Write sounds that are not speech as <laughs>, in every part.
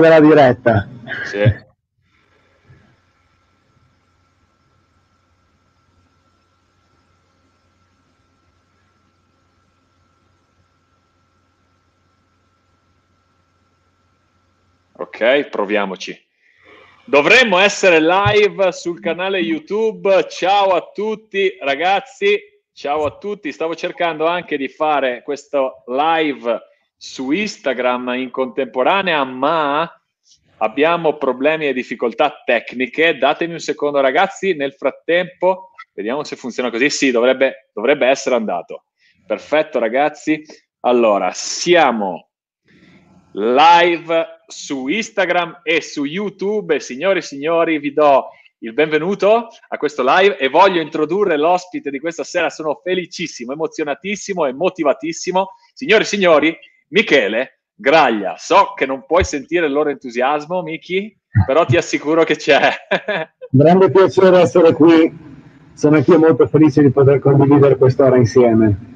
della diretta. Sì. Ok, proviamoci. Dovremmo essere live sul canale YouTube. Ciao a tutti ragazzi, ciao a tutti. Stavo cercando anche di fare questo live su Instagram in contemporanea, ma abbiamo problemi e difficoltà tecniche. Datemi un secondo ragazzi, nel frattempo vediamo se funziona così. Sì, dovrebbe, dovrebbe essere andato. Perfetto ragazzi. Allora, siamo live su Instagram e su YouTube. Signori e signori, vi do il benvenuto a questo live e voglio introdurre l'ospite di questa sera. Sono felicissimo, emozionatissimo e motivatissimo. Signori e signori, Michele Graglia. So che non puoi sentire il loro entusiasmo, Miki, però ti assicuro che c'è. <laughs> Grande piacere essere qui. Sono anch'io molto felice di poter condividere quest'ora insieme.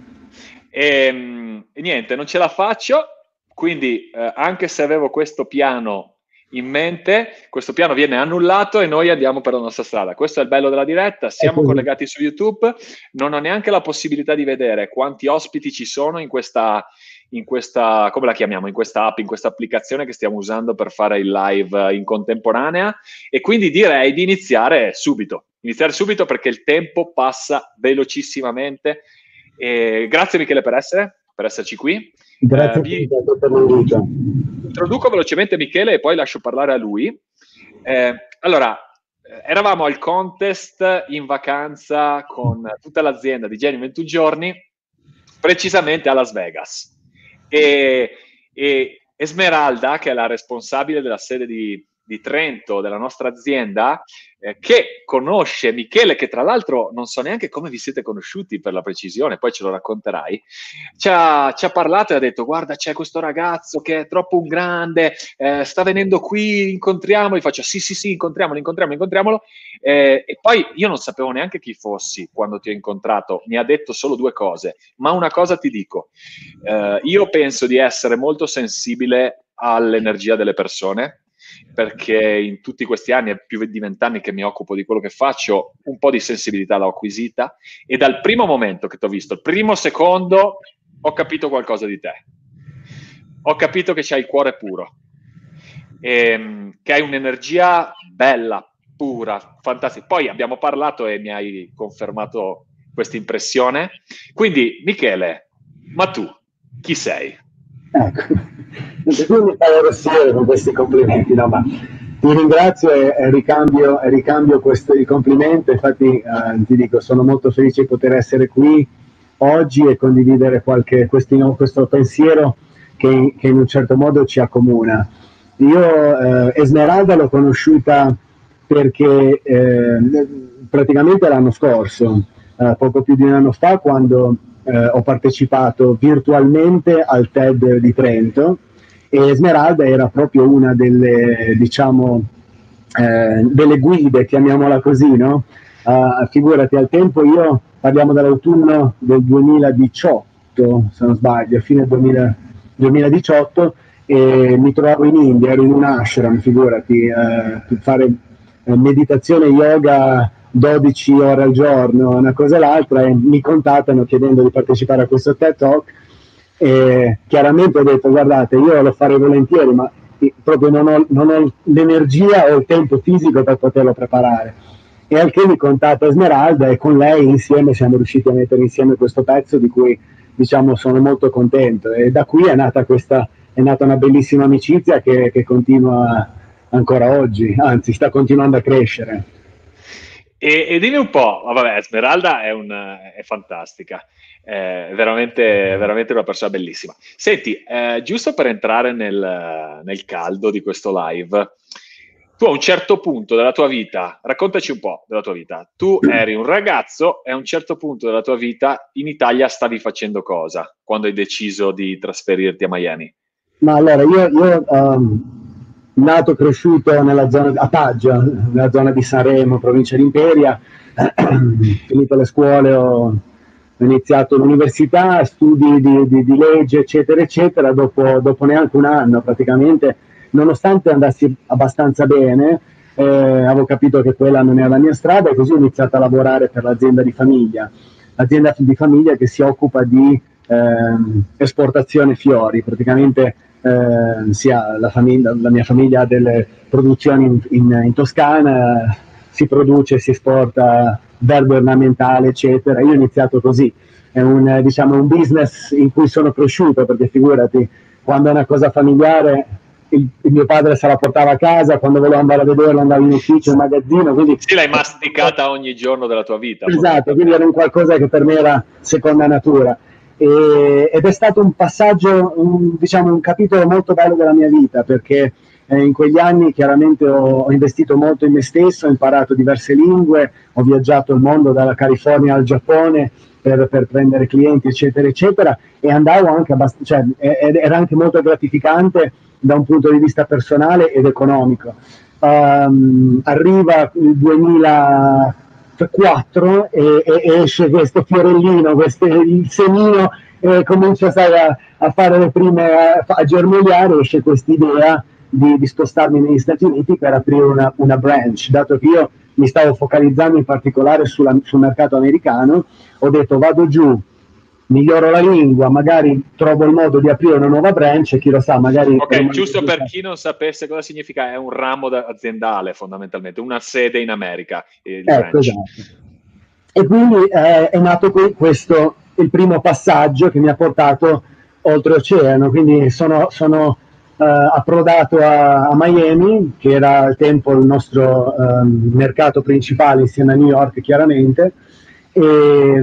E, ehm, e niente, non ce la faccio quindi eh, anche se avevo questo piano in mente, questo piano viene annullato e noi andiamo per la nostra strada. Questo è il bello della diretta, siamo collegati su YouTube, non ho neanche la possibilità di vedere quanti ospiti ci sono in questa, in questa come la chiamiamo, in questa app, in questa applicazione che stiamo usando per fare il live in contemporanea e quindi direi di iniziare subito, iniziare subito perché il tempo passa velocissimamente. E grazie Michele per essere, per esserci qui. Grazie eh, per l'invito. Introduco velocemente Michele e poi lascio parlare a lui. Eh, allora, eh, eravamo al contest in vacanza con tutta l'azienda di Geni 21 giorni, precisamente a Las Vegas. E, e Esmeralda, che è la responsabile della sede di, di Trento, della nostra azienda, eh, che conosce Michele, che tra l'altro non so neanche come vi siete conosciuti per la precisione, poi ce lo racconterai, ci ha, ci ha parlato e ha detto guarda c'è questo ragazzo che è troppo un grande, eh, sta venendo qui, incontriamolo, faccio sì sì sì, incontriamolo, incontriamolo, incontriamolo, eh, e poi io non sapevo neanche chi fossi quando ti ho incontrato, mi ha detto solo due cose, ma una cosa ti dico, eh, io penso di essere molto sensibile all'energia delle persone, perché in tutti questi anni, è più di vent'anni che mi occupo di quello che faccio, un po' di sensibilità l'ho acquisita e dal primo momento che ti ho visto, il primo secondo, ho capito qualcosa di te. Ho capito che c'hai il cuore puro, e, ehm, che hai un'energia bella, pura, fantastica. Poi abbiamo parlato e mi hai confermato questa impressione. Quindi, Michele, ma tu chi sei? Ecco tu mi fai arrossire con questi complimenti, no, ma ti ringrazio e, e ricambio, e ricambio questo, il complimento, infatti eh, ti dico sono molto felice di poter essere qui oggi e condividere qualche, questi, questo pensiero che, che, in un certo modo ci accomuna. Io eh, Esmeralda l'ho conosciuta perché eh, praticamente l'anno scorso, eh, poco più di un anno fa, quando eh, ho partecipato virtualmente al TED di Trento e Esmeralda era proprio una delle, diciamo, eh, delle guide, chiamiamola così, no? Uh, figurati, al tempo io, parliamo dell'autunno del 2018, se non sbaglio, fine 2000, 2018, e mi trovavo in India, ero in un ashram, figurati, eh, fare eh, meditazione yoga 12 ore al giorno, una cosa e l'altra, e mi contattano chiedendo di partecipare a questo TED Talk e chiaramente ho detto guardate io lo farei volentieri ma proprio non ho, non ho l'energia o il tempo fisico per poterlo preparare. E al che mi contatta Esmeralda e con lei insieme siamo riusciti a mettere insieme questo pezzo di cui diciamo sono molto contento. E da qui è nata questa è nata una bellissima amicizia che, che continua ancora oggi anzi sta continuando a crescere e, e dimmi un po', vabbè, Esmeralda è, un, è fantastica, è veramente, veramente, una persona bellissima. Senti, eh, giusto per entrare nel, nel, caldo di questo live, tu a un certo punto della tua vita, raccontaci un po' della tua vita, tu eri un ragazzo e a un certo punto della tua vita in Italia stavi facendo cosa quando hai deciso di trasferirti a Miami? Ma allora, io, io um nato e cresciuto nella zona, a Paggia, nella zona di Sanremo, provincia di Imperia, <clears throat> finito le scuole ho iniziato l'università, studi di, di, di legge, eccetera, eccetera, dopo, dopo, neanche un anno praticamente nonostante andassi abbastanza bene, eh, avevo capito che quella non era la mia strada e così ho iniziato a lavorare per l'azienda di famiglia, l'azienda di famiglia che si occupa di ehm, esportazione fiori, praticamente eh, sia la, famiglia, la, mia famiglia ha delle produzioni in, in, in Toscana, si produce, si esporta verde ornamentale, eccetera. Io ho iniziato così, è un, diciamo, un business in cui sono cresciuto, perché figurati, quando è una cosa familiare, il, il, mio padre se la portava a casa, quando volevo andare a vederlo andavo in ufficio, in magazzino. Quindi... Sì, l'hai masticata ogni giorno della tua vita. Esatto, quindi era un qualcosa che per me era seconda natura. E, ed è stato un passaggio, un, diciamo, un capitolo molto bello della mia vita, perché eh, in quegli anni chiaramente ho, ho, investito molto in me stesso, ho imparato diverse lingue, ho viaggiato il mondo dalla California al Giappone per, per prendere clienti, eccetera, eccetera, e andavo anche abbastanza, cioè, era anche molto gratificante da un punto di vista personale ed economico. Um, arriva il 2004 e, e, esce questo fiorellino, questo, il semino e comincia sai, a, a, fare le prime, a, a germogliare, esce questa idea di, di, spostarmi negli Stati Uniti per aprire una, una, branch, dato che io mi stavo focalizzando in particolare sulla, sul mercato americano, ho detto vado giù, miglioro la lingua, magari trovo il modo di aprire una nuova branch e chi lo sa, magari... Ok, giusto per chi non sapesse cosa significa, è un ramo aziendale fondamentalmente, una sede in America. Ecco, esatto. E quindi eh, è nato qui questo, il primo passaggio che mi ha portato oltreoceano, quindi sono, sono eh, approdato a, a, Miami, che era al tempo il nostro eh, mercato principale insieme a New York chiaramente, e,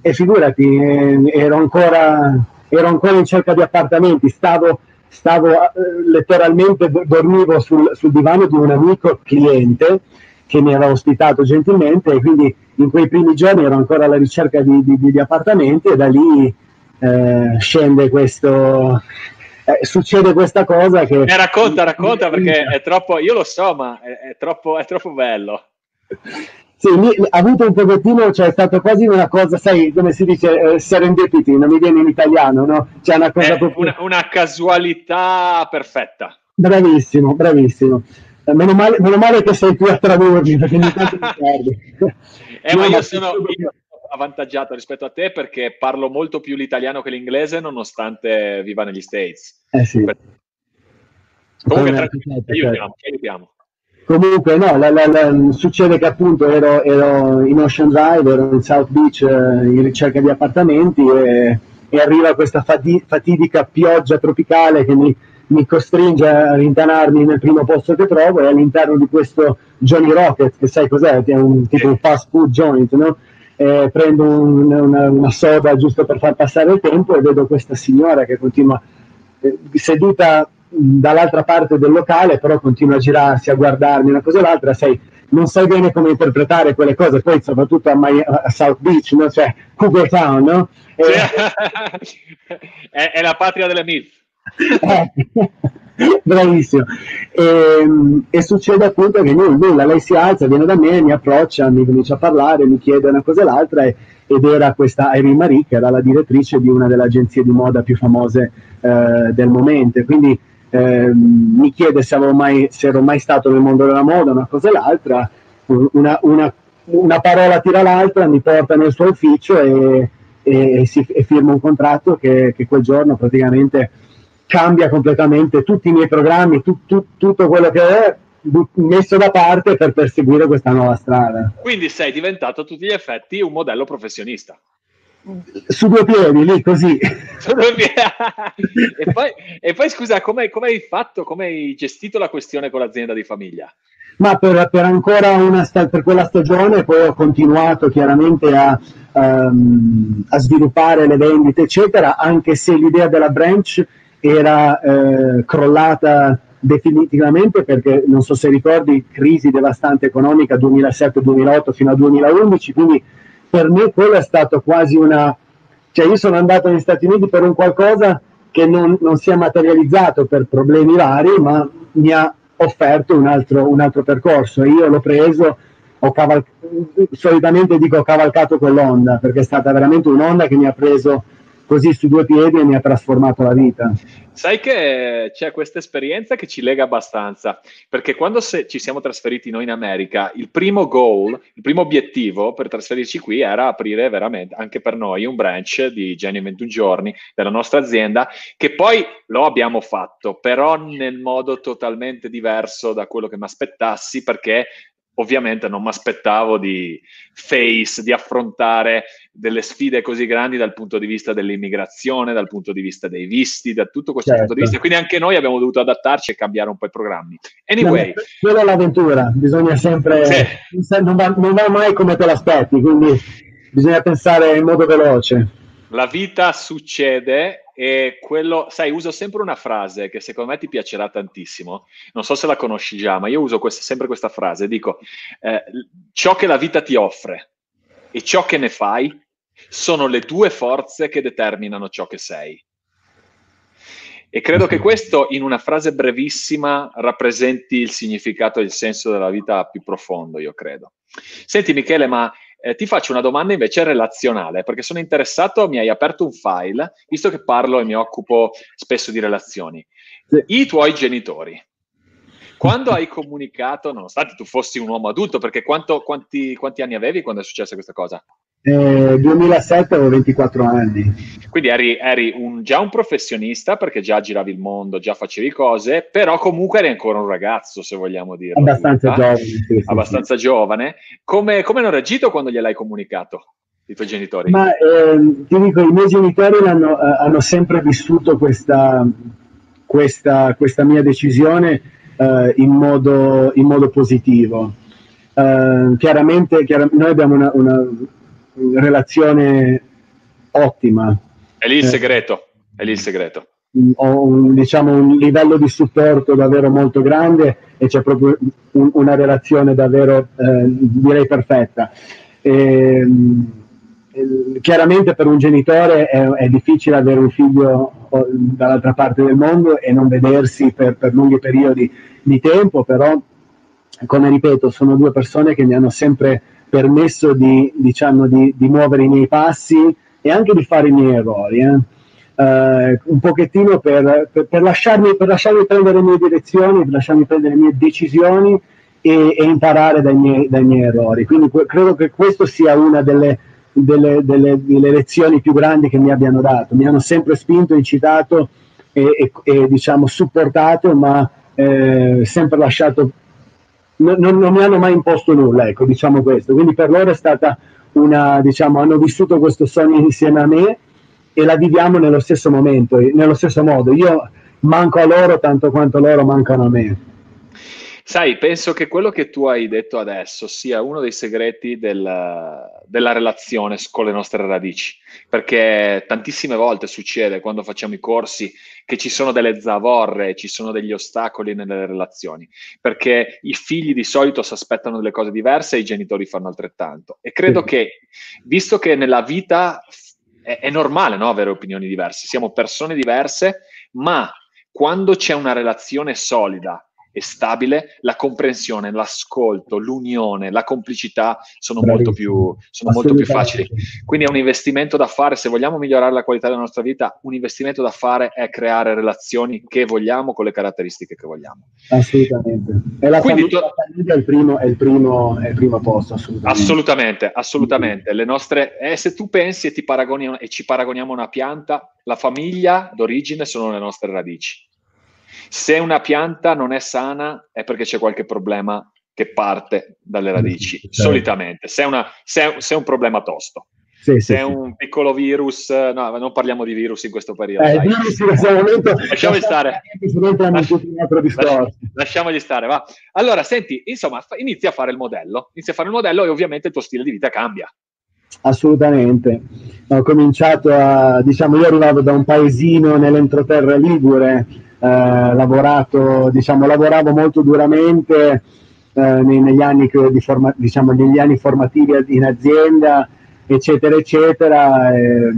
e figurati, eh, ero ancora, ero ancora in cerca di appartamenti, stavo, stavo eh, letteralmente dormivo sul, sul divano di un amico cliente che mi aveva ospitato gentilmente e quindi in quei primi giorni ero ancora alla ricerca di, di, di appartamenti e da lì eh, scende questo, eh, succede questa cosa che... Eh, racconta, racconta perché è troppo, io lo so, ma è, è, troppo, è troppo bello. <laughs> Sì, ha avuto un pochettino, cioè è stato quasi una cosa, sai, come si dice, eh, serendipity, non mi viene in italiano, no? Cioè una cosa proprio... Una, una, casualità perfetta. Bravissimo, bravissimo. Eh, meno male, meno male, che sei qui a tradurmi, perché ogni tanto mi <laughs> perdi. Eh, ma io sono... Io avvantaggiato rispetto a te perché parlo molto più l'italiano che l'inglese nonostante viva negli States. Eh sì. Comunque, tra... certo, aiutiamo, aiutiamo. Comunque, no, la, la, la, succede che appunto ero, ero, in Ocean Drive, ero in South Beach eh, in ricerca di appartamenti e, e arriva questa fati- fatidica pioggia tropicale che mi, mi, costringe a rintanarmi nel primo posto che trovo e all'interno di questo Johnny Rocket, che sai cos'è? È un tipo un fast food joint, no? eh, prendo un, una, una, soda giusto per far passare il tempo e vedo questa signora che continua eh, seduta dall'altra parte del locale, però continua a girarsi, a guardarmi una cosa o l'altra, sai, non sai bene come interpretare quelle cose, poi soprattutto a, My, a South Beach, no? cioè Cougar Town, no? E... <laughs> è, è, la patria delle MILF. Eh. <laughs> Bravissimo. E, ehm, e, succede appunto che nulla, lei si alza, viene da me, mi approccia, mi comincia a parlare, mi chiede una cosa e l'altra e, ed era questa Irene Marie che era la direttrice di una delle agenzie di moda più famose eh, del momento. Quindi eh, mi chiede se, mai, se, ero mai stato nel mondo della moda, una cosa e l'altra, una, una, una parola tira l'altra, mi porta nel suo ufficio e, e, si, e firma un contratto che, che quel giorno praticamente cambia completamente tutti i miei programmi, tu, tu, tutto quello che è messo da parte per perseguire questa nuova strada. Quindi sei diventato a tutti gli effetti un modello professionista. Su due piedi, lì così. <laughs> <laughs> e, poi, e, poi, scusa, come, come hai fatto, come hai gestito la questione con l'azienda di famiglia? Ma per, per ancora una per quella stagione poi ho continuato chiaramente a, um, a sviluppare le vendite, eccetera, anche se l'idea della branch era eh, crollata definitivamente perché non so se ricordi crisi devastante economica 2007-2008 fino al 2011 quindi per me quello è stato quasi una cioè io sono andato negli Stati Uniti per un qualcosa che non, non si è materializzato per problemi vari ma mi ha offerto un altro, un altro percorso. Io l'ho preso ho caval- solitamente dico ho cavalcato quell'onda perché è stata veramente un'onda che mi ha preso così su due piedi e mi ha trasformato la vita. Sai che c'è questa esperienza che ci lega abbastanza, perché quando ci siamo trasferiti noi in America, il primo goal, il primo obiettivo per trasferirci qui era aprire veramente, anche per noi, un branch di Genio 21 giorni della nostra azienda, che poi lo abbiamo fatto, però nel modo totalmente diverso da quello che mi aspettassi, perché ovviamente non mi aspettavo di face, di affrontare delle sfide così grandi dal punto di vista dell'immigrazione, dal punto di vista dei visti, da tutto questo certo. punto di vista. Quindi anche noi abbiamo dovuto adattarci e cambiare un po' i programmi. Anyway. Quella è l'avventura, bisogna sempre, sì. non, va, non va mai come te l'aspetti, quindi bisogna pensare in modo veloce. La vita succede e quello, sai, uso sempre una frase che secondo me ti piacerà tantissimo. Non so se la conosci già, ma io uso questa, sempre questa frase. Dico, eh, ciò che la vita ti offre e ciò che ne fai sono le due forze che determinano ciò che sei. E credo che questo, in una frase brevissima, rappresenti il significato e il senso della vita più profondo, io credo. Senti Michele, ma eh, ti faccio una domanda invece relazionale, perché sono interessato, mi hai aperto un file, visto che parlo e mi occupo spesso di relazioni. Sì. I tuoi genitori, quando hai comunicato, nonostante tu fossi un uomo adulto, perché quanto, quanti, quanti, anni avevi quando è successa questa cosa? Eh, 2007 avevo 24 anni. Quindi eri, eri un, già un professionista perché già giravi il mondo, già facevi cose, però comunque eri ancora un ragazzo, se vogliamo dire. Abbastanza giovane. Sì, Abbastanza sì. giovane. Come, come hanno reagito quando gliel'hai comunicato? I tuoi genitori? Ma eh, ti dico, i miei genitori hanno, eh, hanno sempre vissuto questa, questa, questa mia decisione eh, in, modo, in, modo, positivo. Eh, chiaramente, chiaramente, noi abbiamo una, una, relazione ottima. È lì il eh, segreto, è lì il segreto. Ho un, diciamo, un livello di supporto davvero molto grande e c'è proprio un, una relazione davvero, eh, direi, perfetta. E, ehm, chiaramente per un genitore è, è, difficile avere un figlio dall'altra parte del mondo e non vedersi per, per lunghi periodi di tempo, però come ripeto sono due persone che mi hanno sempre permesso di, diciamo, di, di muovere i miei passi e anche di fare i miei errori. Eh. Uh, un pochettino per, per, per, lasciarmi, per, lasciarmi, prendere le mie direzioni, per lasciarmi prendere le mie decisioni e, e imparare dai miei, dai miei, errori. Quindi que- credo che questo sia una delle, delle, delle, delle, lezioni più grandi che mi abbiano dato. Mi hanno sempre spinto, incitato e, e, e diciamo supportato, ma eh, sempre lasciato, non, non, mi hanno mai imposto nulla, ecco, diciamo questo. Quindi per loro è stata una, diciamo, hanno vissuto questo sogno insieme a me e la viviamo nello stesso momento, nello stesso modo. Io manco a loro tanto quanto loro mancano a me. Sai, penso che quello che tu hai detto adesso sia uno dei segreti del, della relazione con le nostre radici, perché tantissime volte succede quando facciamo i corsi che ci sono delle zavorre, ci sono degli ostacoli nelle relazioni, perché i figli di solito si aspettano delle cose diverse e i genitori fanno altrettanto. E credo che, visto che nella vita è, è normale no, avere opinioni diverse, siamo persone diverse, ma quando c'è una relazione solida, e stabile, la comprensione, l'ascolto, l'unione, la complicità sono, molto più, sono molto più, facili. Quindi è un investimento da fare, se vogliamo migliorare la qualità della nostra vita, un investimento da fare è creare relazioni che vogliamo con le caratteristiche che vogliamo. Assolutamente. E la Quindi, famiglia, la famiglia è, il primo, è, il primo, è il primo posto, assolutamente. Assolutamente, assolutamente. Le nostre, eh, se tu pensi e, ti paragoni, e ci paragoniamo a una pianta, la famiglia d'origine sono le nostre radici se una pianta non è sana è perché c'è qualche problema che parte dalle radici, certo. solitamente, se è, una, se, è, se è, un problema tosto. Sì, se sì, è un piccolo virus, no, non parliamo di virus in questo periodo. Eh, in questo momento lasciamogli stare. Lasci, lasciamogli stare, va. Allora, senti, insomma, inizia a fare il modello, inizia a fare il modello e ovviamente il tuo stile di vita cambia. Assolutamente. Ho cominciato a, diciamo, io arrivavo da un paesino nell'entroterra ligure, eh, lavorato, diciamo, lavoravo molto duramente eh, negli, anni forma, diciamo, negli, anni formativi in azienda, eccetera, eccetera. Eh,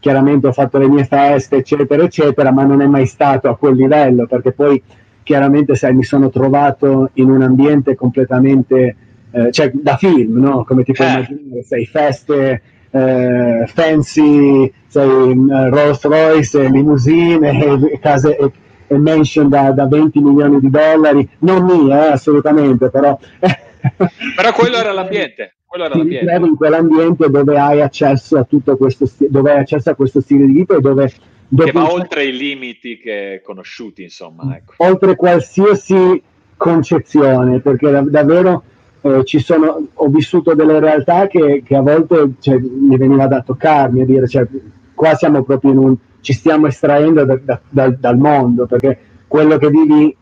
chiaramente ho fatto le mie feste, eccetera, eccetera, ma non è mai stato a quel livello, perché poi chiaramente sai, mi sono trovato in un ambiente completamente, eh, cioè da film, no? come ti puoi eh. immaginare, sai, feste eh, fancy sai, Rolls Royce, limousine, <laughs> case mansion da, da, 20 milioni di dollari, non mie eh, assolutamente, però... però quello era <laughs> l'ambiente. Quello era l'ambiente. in quell'ambiente dove hai accesso a tutto questo, dove hai accesso a questo stile di vita e dove che va oltre i limiti che conosciuti, insomma. Ecco. Oltre qualsiasi concezione, perché da, davvero eh, ci sono, ho vissuto delle realtà che, che a volte cioè, mi veniva da toccarmi, a dire, cioè, qua siamo proprio in un, ci stiamo estraendo da, da, dal mondo, perché quello che vivi,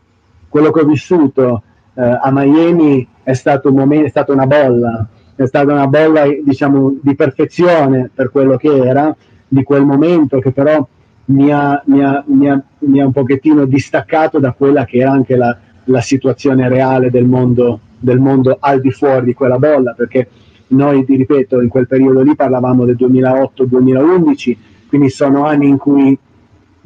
quello che ho vissuto eh, a Miami è stato, un momento, è stata una bolla, è stata una bolla diciamo di perfezione per quello che era di quel momento che però mi ha, mi, ha, mi, ha, mi ha, un pochettino distaccato da quella che era anche la, la situazione reale del mondo, del mondo al di fuori di quella bolla, perché noi, ti ripeto, in quel periodo lì parlavamo del 2008-2011, quindi sono anni in cui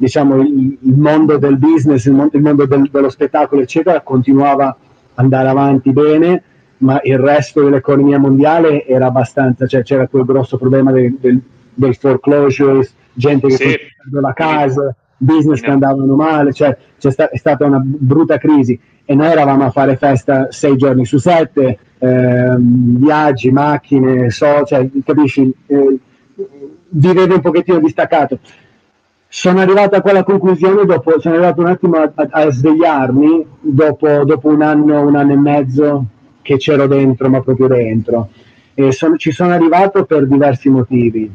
diciamo, il, il mondo del business, il mondo, il mondo del, dello spettacolo, eccetera, continuava ad andare avanti bene, ma il resto dell'economia mondiale era abbastanza, cioè c'era quel grosso problema del, del, del foreclosures, gente che sì. perdeva casa, business che andavano male, cioè sta- è stata una brutta crisi. E noi eravamo a fare festa sei giorni su sette, ehm, viaggi, macchine, so, cioè, capisci, eh, vivevo un pochettino distaccato. Sono arrivato a quella conclusione dopo, sono arrivato un attimo a, a, a svegliarmi dopo, dopo, un anno, un anno e mezzo che c'ero dentro, ma proprio dentro. E son, ci sono arrivato per diversi motivi.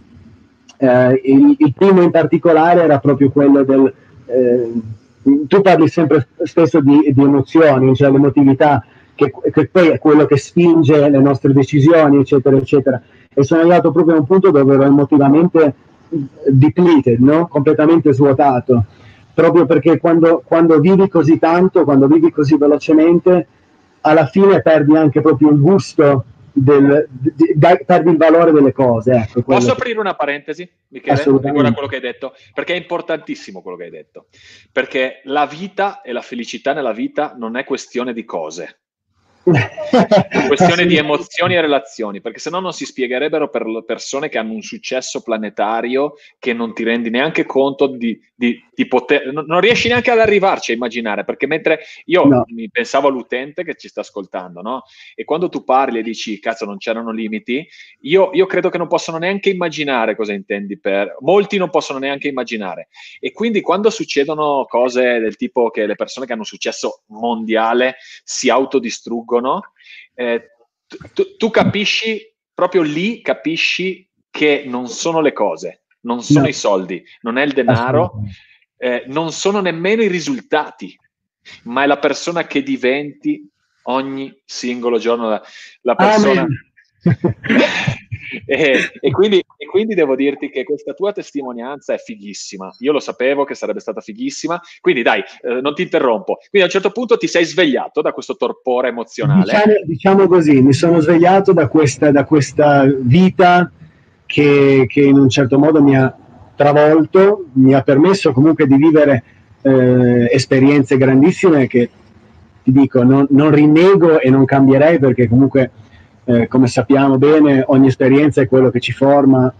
Eh, il, il, primo in particolare era proprio quello del... Eh, tu parli sempre spesso di, di emozioni, cioè l'emotività, che, che, poi è quello che spinge le nostre decisioni, eccetera, eccetera. E sono arrivato proprio a un punto dove ero emotivamente depleted, no? completamente svuotato, proprio perché quando, quando vivi così tanto, quando vivi così velocemente, alla fine perdi anche proprio il gusto del, di, di, perdi il valore delle cose. Ecco, Posso aprire una parentesi, Michele, riguardo a quello che hai detto? Perché è importantissimo quello che hai detto. Perché la vita e la felicità nella vita non è questione di cose. Questione di emozioni e relazioni, perché se no non si spiegherebbero per le persone che hanno un successo planetario che non ti rendi neanche conto di, di, di poter, non riesci neanche ad arrivarci a immaginare, perché mentre io no. mi pensavo all'utente che ci sta ascoltando, no? E quando tu parli e dici, cazzo, non c'erano limiti, io, io credo che non possano neanche immaginare cosa intendi per, molti non possono neanche immaginare. E quindi quando succedono cose del tipo che le persone che hanno successo mondiale si autodistruggono, dicono, eh, tu, tu, capisci, proprio lì capisci che non sono le cose, non sono no. i soldi, non è il denaro, eh, non sono nemmeno i risultati, ma è la persona che diventi ogni singolo giorno, la, la persona... <laughs> <laughs> e, e, quindi, e, quindi, devo dirti che questa tua testimonianza è fighissima. Io lo sapevo che sarebbe stata fighissima. Quindi dai, eh, non ti interrompo. Quindi a un certo punto ti sei svegliato da questo torpore emozionale. Diciamo, diciamo così, mi sono svegliato da questa, da questa vita che, che, in un certo modo mi ha travolto, mi ha permesso comunque di vivere eh, esperienze grandissime che ti dico, non, non rinnego e non cambierei perché comunque eh, come sappiamo bene, ogni esperienza è quello che ci forma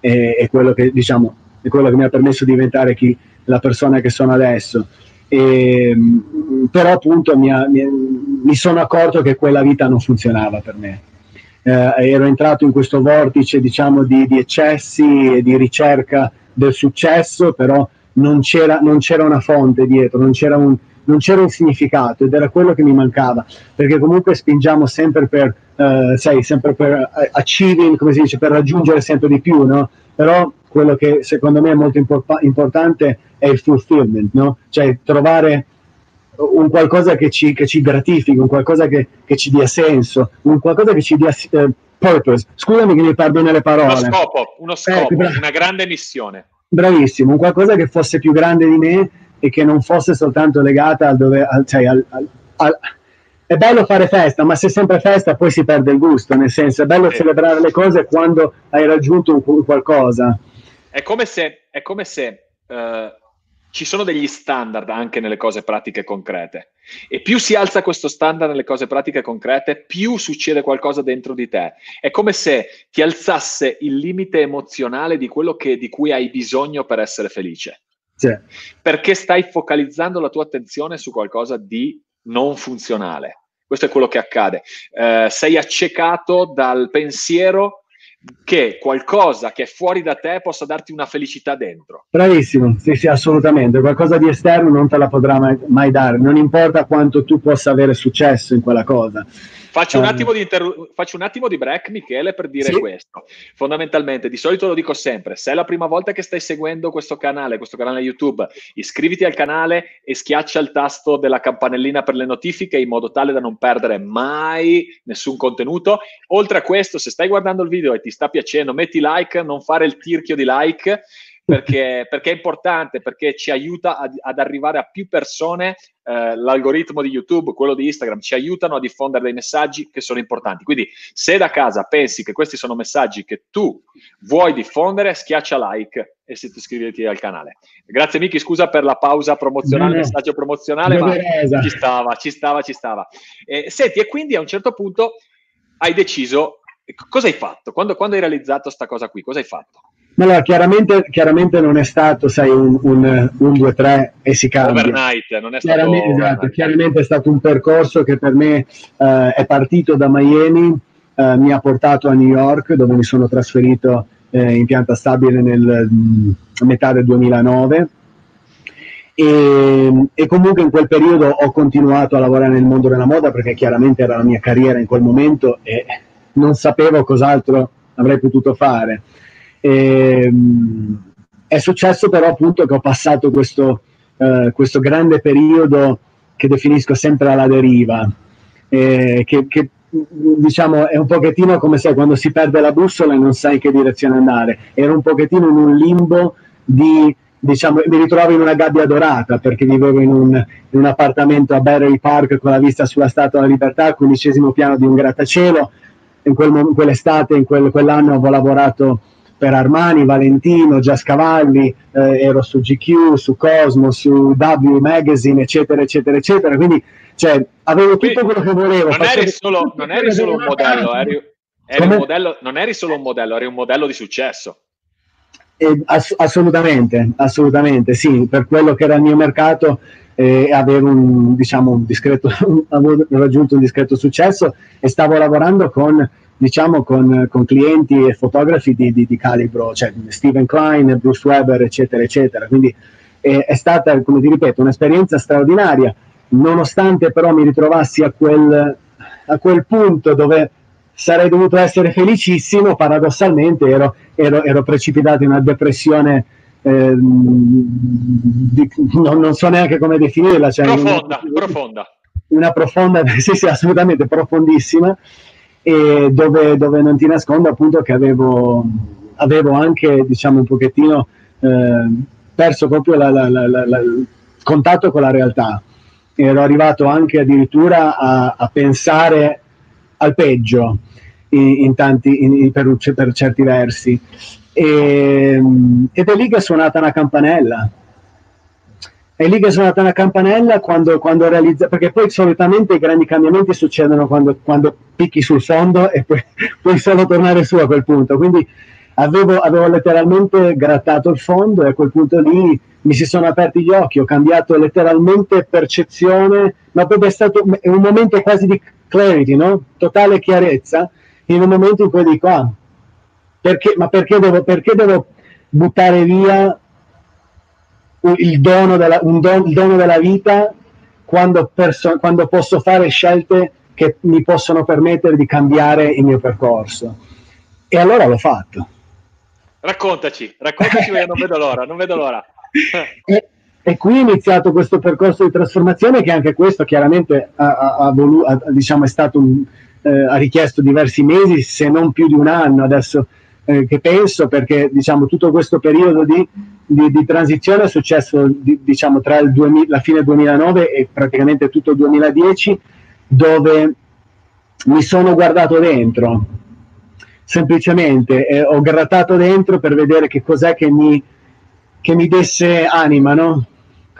e è quello che, diciamo, è quello che mi ha permesso di diventare chi, la persona che sono adesso. E, però appunto mi, ha, mi, mi, sono accorto che quella vita non funzionava per me. Eh, ero entrato in questo vortice diciamo, di, di, eccessi e di ricerca del successo, però non c'era, non c'era una fonte dietro, non c'era un, non c'era un significato ed era quello che mi mancava, perché comunque spingiamo sempre per, uh, sai, sempre per achieving, come si dice, per raggiungere sempre di più, no? Però quello che secondo me è molto import- importante è il fulfillment, no? Cioè trovare un qualcosa che ci, che ci gratifichi, un qualcosa che, che, ci dia senso, un qualcosa che ci dia uh, purpose. Scusami che mi perdo nelle parole. Uno scopo, uno scopo, eh, una grande missione. Bravissimo, un qualcosa che fosse più grande di me e che non fosse soltanto legata al dove, al, cioè al, al, è bello fare festa, ma se sempre festa poi si perde il gusto, nel senso è bello celebrare le cose quando hai raggiunto un, un qualcosa. È come se, è come se uh, ci sono degli standard anche nelle cose pratiche concrete. E più si alza questo standard nelle cose pratiche concrete, più succede qualcosa dentro di te. È come se ti alzasse il limite emozionale di quello che, di cui hai bisogno per essere felice. Sì. Perché stai focalizzando la tua attenzione su qualcosa di non funzionale. Questo è quello che accade. Eh, sei accecato dal pensiero che qualcosa che è fuori da te possa darti una felicità dentro. Bravissimo, sì, sì, assolutamente. Qualcosa di esterno non te la potrà mai, mai dare, non importa quanto tu possa avere successo in quella cosa. Faccio un, eh. attimo di inter- faccio un attimo di break, Michele, per dire sì. questo. Fondamentalmente, di solito lo dico sempre, se è la prima volta che stai seguendo questo canale, questo canale YouTube, iscriviti al canale e schiaccia il tasto della campanellina per le notifiche in modo tale da non perdere mai nessun contenuto. Oltre a questo, se stai guardando il video e ti sta piacendo, metti like, non fare il tirchio di like perché, perché, è importante, perché ci aiuta ad, ad arrivare a più persone. Eh, l'algoritmo di YouTube, quello di Instagram, ci aiutano a diffondere dei messaggi che sono importanti. Quindi, se da casa pensi che questi sono messaggi che tu vuoi diffondere, schiaccia like e se ti iscriviti al canale. Grazie Miki, scusa per la pausa promozionale, no, messaggio promozionale, ma ci stava, ci stava, ci stava. Eh, senti, e quindi a un certo punto hai deciso, cosa hai fatto? Quando, quando hai realizzato questa cosa qui, cosa hai fatto? Allora, chiaramente, chiaramente, non è stato, sai, un, un, un 2-3 e si cambia. Overnight, non è stato chiaramente, esatto, chiaramente è stato un percorso che per me eh, è partito da Miami, eh, mi ha portato a New York, dove mi sono trasferito eh, in pianta stabile nel mh, metà del 2009. E, e, comunque in quel periodo ho continuato a lavorare nel mondo della moda perché chiaramente era la mia carriera in quel momento e non sapevo cos'altro avrei potuto fare. E, ehm, è successo però appunto che ho passato questo, eh, questo grande periodo che definisco sempre alla deriva, eh, che, che diciamo è un pochettino come se quando si perde la bussola e non sai in che direzione andare, ero un pochettino in un limbo di diciamo, mi ritrovavo in una gabbia dorata perché vivevo in un, in un appartamento a Battery Park con la vista sulla Statua della Libertà, al quindicesimo piano di un grattacielo. In, quel, in quell'estate, in quel, quell'anno avevo lavorato per Armani, Valentino, Giascavalli, eh, ero su GQ, su Cosmo, su W Magazine, eccetera, eccetera, eccetera. Quindi cioè, avevo tutto quello che volevo. Non eri solo, non eri solo un modello, eri, eri un modello, non eri solo un modello, eri un modello di successo. Eh, ass- assolutamente, assolutamente, sì, per quello che era il mio mercato eh, avevo, un, diciamo, un discreto, <laughs> avevo raggiunto un discreto successo e stavo lavorando con diciamo con, con clienti e fotografi di, di, di, calibro, cioè Steven Klein, Bruce Weber, eccetera, eccetera. Quindi è, è stata, come ti ripeto, un'esperienza straordinaria, nonostante però mi ritrovassi a quel, a quel punto dove sarei dovuto essere felicissimo, paradossalmente ero, ero, ero precipitato in una depressione. Eh, di, non, non, so neanche come definirla. Cioè profonda, una, profonda. Una profonda, <laughs> sì, sì, assolutamente profondissima e dove, dove non ti nascondo appunto che avevo, avevo anche diciamo un pochettino eh, perso proprio la, la, la, il contatto con la realtà. Ero arrivato anche addirittura a, a pensare al peggio in, in tanti, in, per, per, certi versi. E, ed è lì che è suonata una campanella è lì che è suonata una campanella quando, quando realizza, perché poi solitamente i grandi cambiamenti succedono quando, quando picchi sul fondo e poi <laughs> puoi solo tornare su a quel punto. Quindi avevo, avevo, letteralmente grattato il fondo e a quel punto lì mi si sono aperti gli occhi, ho cambiato letteralmente percezione, ma proprio è stato un momento quasi di clarity, no? totale chiarezza, in un momento in cui dico, ah, perché, ma perché devo, perché devo buttare via il dono della, un don, il dono della vita quando, perso- quando posso fare scelte che mi possono permettere di cambiare il mio percorso. E allora l'ho fatto. Raccontaci, raccontaci non vedo l'ora, non vedo l'ora. <laughs> e, e, qui è iniziato questo percorso di trasformazione che anche questo chiaramente ha, ha, ha, volu- diciamo, è stato un, eh, ha richiesto diversi mesi, se non più di un anno adesso eh, che penso, perché diciamo tutto questo periodo di di, di transizione è successo di, diciamo tra 2000, la fine 2009 e praticamente tutto il 2010 dove mi sono guardato dentro semplicemente eh, ho grattato dentro per vedere che cos'è che mi, che mi desse anima no?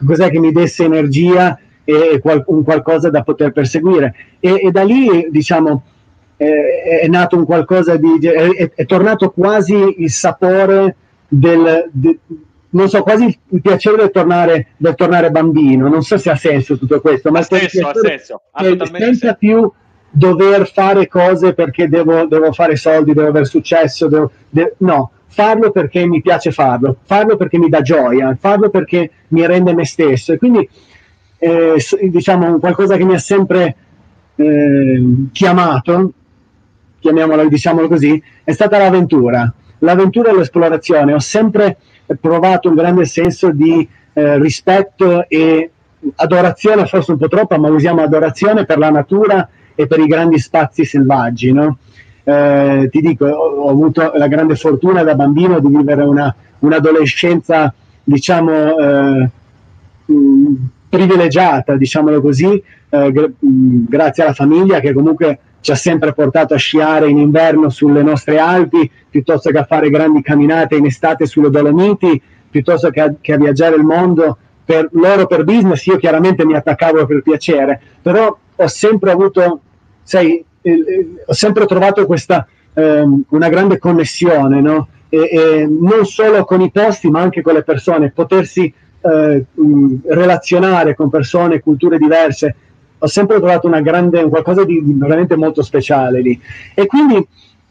cos'è che mi desse energia e qual- un qualcosa da poter perseguire. E, e da lì, diciamo, eh, è nato un qualcosa di... è, è tornato quasi il sapore del... De, non so, quasi il piacere del tornare, del tornare bambino. Non so se ha senso tutto questo, ma ha senso, ha senso. Ha senza senso. più dover fare cose perché devo, devo, fare soldi, devo avere successo, devo, de- no, farlo perché mi piace farlo, farlo perché mi dà gioia, farlo perché mi rende me stesso. E quindi, eh, diciamo, qualcosa che mi ha sempre eh, chiamato, chiamiamolo, diciamolo così, è stata l'avventura. L'avventura e l'esplorazione. Ho sempre provato un grande senso di eh, rispetto e adorazione, forse un po' troppa, ma usiamo adorazione per la natura e per i grandi spazi selvaggi. No? Eh, ti dico, ho, ho, avuto la grande fortuna da bambino di vivere una, un'adolescenza, diciamo, eh, mm, privilegiata, diciamolo così, eh, gra- mm, grazie alla famiglia che comunque ci ha sempre portato a sciare in inverno sulle nostre Alpi, piuttosto che a fare grandi camminate in estate sulle Dolomiti, piuttosto che a, che a viaggiare il mondo per loro per business. Io chiaramente mi attaccavo per piacere, però ho sempre avuto sai, eh, ho sempre trovato questa, eh, una grande connessione, no? E, e non solo con i posti, ma anche con le persone, potersi eh, relazionare con persone, culture diverse. Ho sempre trovato grande, qualcosa di, veramente molto speciale lì. E quindi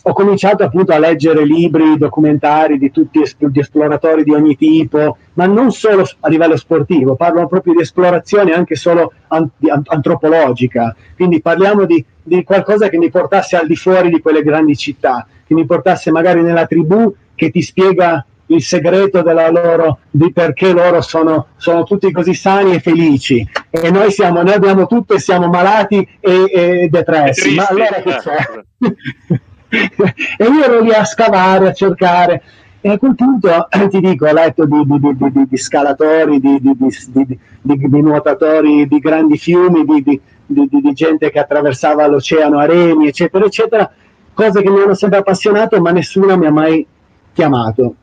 ho cominciato appunto a leggere libri, documentari di tutti di esploratori di ogni tipo, ma non solo a livello sportivo, parlo proprio di esplorazione anche solo an- antropologica. Quindi parliamo di, di, qualcosa che mi portasse al di fuori di quelle grandi città, che mi portasse magari nella tribù che ti spiega il segreto della loro, di perché loro sono, sono tutti così sani e felici e noi, siamo, noi abbiamo tutto e siamo malati e, e depressi. Ma allora che c'è? e io ero lì a scavare, a cercare. E a quel punto eh, ti dico, ho letto di, di, di, di scalatori, di, nuotatori di grandi fiumi, di, gente che attraversava l'oceano a remi, eccetera, eccetera, cose che mi hanno sempre appassionato, ma nessuno mi ha mai chiamato.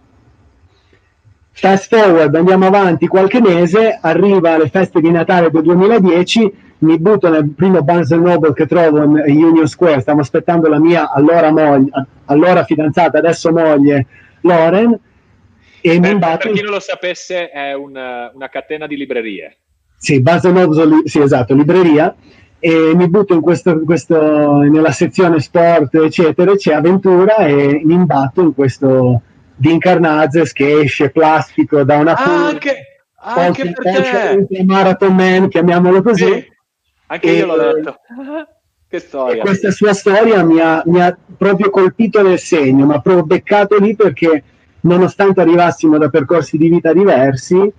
Fast forward, andiamo avanti qualche mese, arriva le feste di Natale del 2010 mi butto nel primo Barnes Noble che trovo in Union Square, stiamo aspettando la mia allora, moglie, allora fidanzata, adesso moglie, Loren, e per, per chi non lo sapesse è una, una catena di librerie. Sì, Barnes Noble, sì esatto, libreria, e mi butto in questo, questo, nella sezione sport, eccetera, c'è avventura e mi imbatto in questo Dean Carnazes che esce plastico da una anche, anche per te. Marathon Man, chiamiamolo così. Sì anche e, io l'ho letto. <laughs> che storia. questa sua storia mi ha, mi ha, proprio colpito nel segno, mi ha proprio beccato lì perché nonostante arrivassimo da percorsi di vita diversi,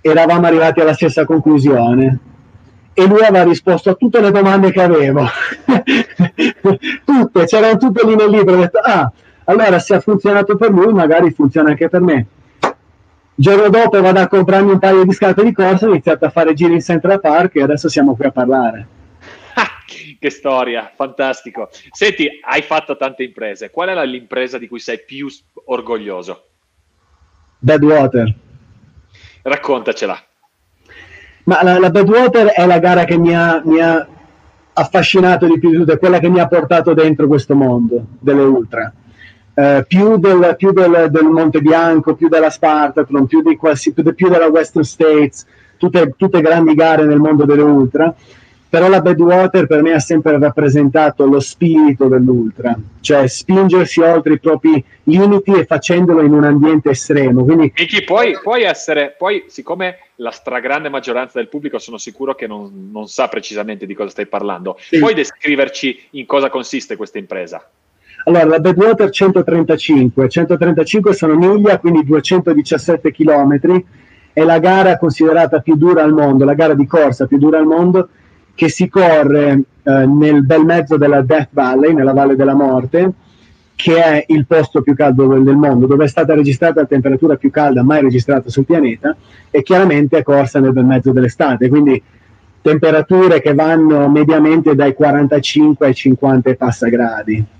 eravamo arrivati alla stessa conclusione. E lui aveva risposto a tutte le domande che avevo. <laughs> tutte, c'erano tutte lì nel libro. Ho detto, ah, allora se ha funzionato per lui, magari funziona anche per me giorno dopo vado a comprarmi un paio di scarpe di corsa, ho iniziato a fare giri in Central Park e adesso siamo qui a parlare. <laughs> che storia, fantastico. Senti, hai fatto tante imprese. Qual è l'impresa di cui sei più orgoglioso? Badwater. Raccontacela. Ma la, la Badwater è la gara che mi ha, mi ha affascinato di più di tutte, quella che mi ha portato dentro questo mondo delle ultra eh, più, del, più del, del, Monte Bianco, più della Spartathlon, più, di qualsi, più, più della Western States, tutte, tutte, grandi gare nel mondo delle ultra, però la Badwater per me ha sempre rappresentato lo spirito dell'ultra, cioè spingersi oltre i propri limiti e facendolo in un ambiente estremo. Quindi, Michi, puoi, puoi essere, poi siccome la stragrande maggioranza del pubblico sono sicuro che non, non sa precisamente di cosa stai parlando, sì. puoi descriverci in cosa consiste questa impresa? Allora, la Badwater 135, 135 sono miglia, quindi 217 km, è la gara considerata più dura al mondo, la gara di corsa più dura al mondo, che si corre eh, nel bel mezzo della Death Valley, nella Valle della Morte, che è il posto più caldo del mondo, dove è stata registrata la temperatura più calda mai registrata sul pianeta, e chiaramente è corsa nel bel mezzo dell'estate, quindi temperature che vanno mediamente dai 45 ai 50 e passa gradi.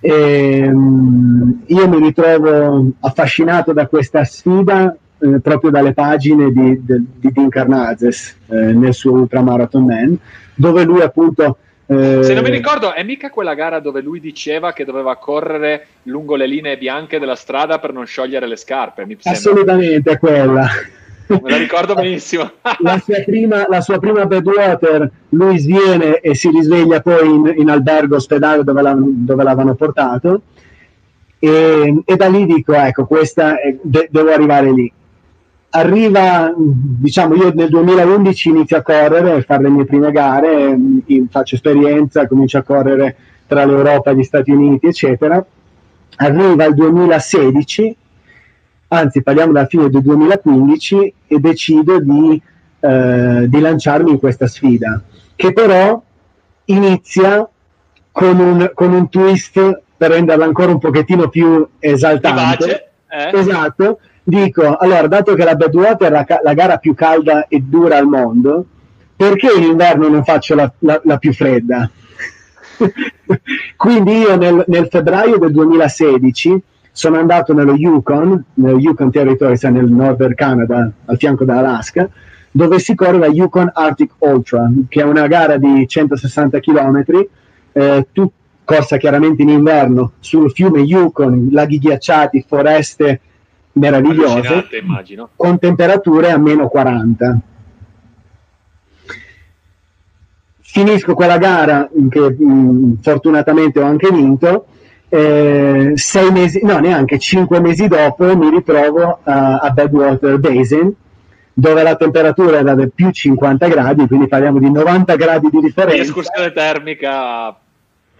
E, um, io mi ritrovo affascinato da questa sfida eh, proprio dalle pagine di, di, di Dean Carnazes eh, nel suo Ultramarathon Man, dove lui appunto... Eh, Se non mi ricordo, è mica quella gara dove lui diceva che doveva correre lungo le linee bianche della strada per non sciogliere le scarpe. Mi assolutamente, è quella. Me la ricordo benissimo. la, sua prima, la sua prima Badwater, lui sviene e si risveglia poi in, in albergo ospedale dove, dove l'avevano portato. E, e, da lì dico, ecco, questa è, de, devo arrivare lì. Arriva, diciamo, io nel 2011 inizio a correre, a fare le mie prime gare, faccio esperienza, comincio a correre tra l'Europa e gli Stati Uniti, eccetera. Arriva il 2016 anzi parliamo dalla fine del 2015 e decido di, eh, di lanciarmi in questa sfida, che però inizia con un, con un twist per renderla ancora un pochettino più esaltante. Eh? Esatto. Dico, allora, dato che la Badwater è la, la, gara più calda e dura al mondo, perché in inverno non faccio la, la, la più fredda? <laughs> Quindi io nel, nel febbraio del 2016 sono andato nello Yukon, nello Yukon Territory, cioè nel Northern Canada, al fianco dell'Alaska, dove si corre la Yukon Arctic Ultra, che è una gara di 160 km, eh, tu, corsa chiaramente in inverno sul fiume Yukon, laghi ghiacciati, foreste meravigliose, con temperature a meno 40. Finisco quella gara che mh, fortunatamente ho anche vinto eh, sei mesi, no neanche cinque mesi dopo mi ritrovo a, a Badwater Basin dove la temperatura era del più 50 gradi, quindi parliamo di 90 gradi di differenza. Escursione termica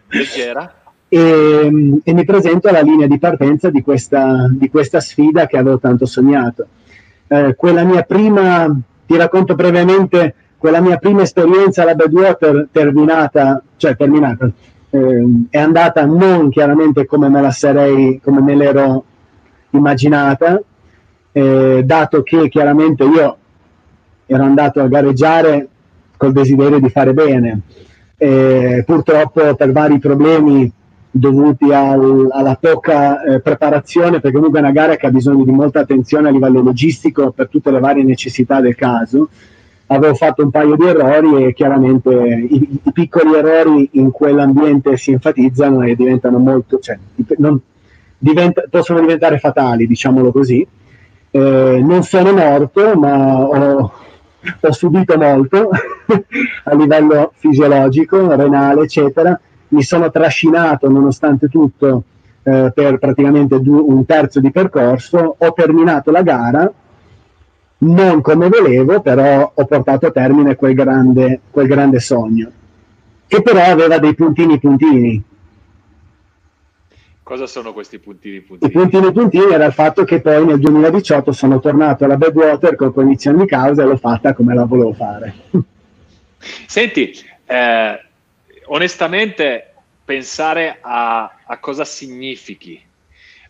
leggera. E, e, mi presento alla linea di partenza di questa, di questa sfida che avevo tanto sognato. Eh, quella mia prima, ti racconto brevemente, quella mia prima esperienza alla Badwater terminata, cioè terminata, eh, è andata non chiaramente come me la sarei, come me l'ero immaginata, eh, dato che chiaramente io ero andato a gareggiare col desiderio di fare bene. Eh, purtroppo per vari problemi dovuti al, alla poca eh, preparazione, perché comunque è una gara che ha bisogno di molta attenzione a livello logistico per tutte le varie necessità del caso, avevo fatto un paio di errori e chiaramente i, i piccoli errori in quell'ambiente si enfatizzano e diventano molto, cioè, non, diventa, possono diventare fatali, diciamolo così. Eh, non sono morto, ma ho, ho subito molto <laughs> a livello fisiologico, renale, eccetera. Mi sono trascinato nonostante tutto eh, per praticamente due, un terzo di percorso, ho terminato la gara non come volevo, però ho portato a termine quel grande, quel grande sogno, che però aveva dei puntini puntini. Cosa sono questi puntini puntini? I puntini puntini era il fatto che poi nel 2018 sono tornato alla Badwater con cognizione di causa e l'ho fatta come la volevo fare. <laughs> Senti, eh, onestamente pensare a, a cosa significhi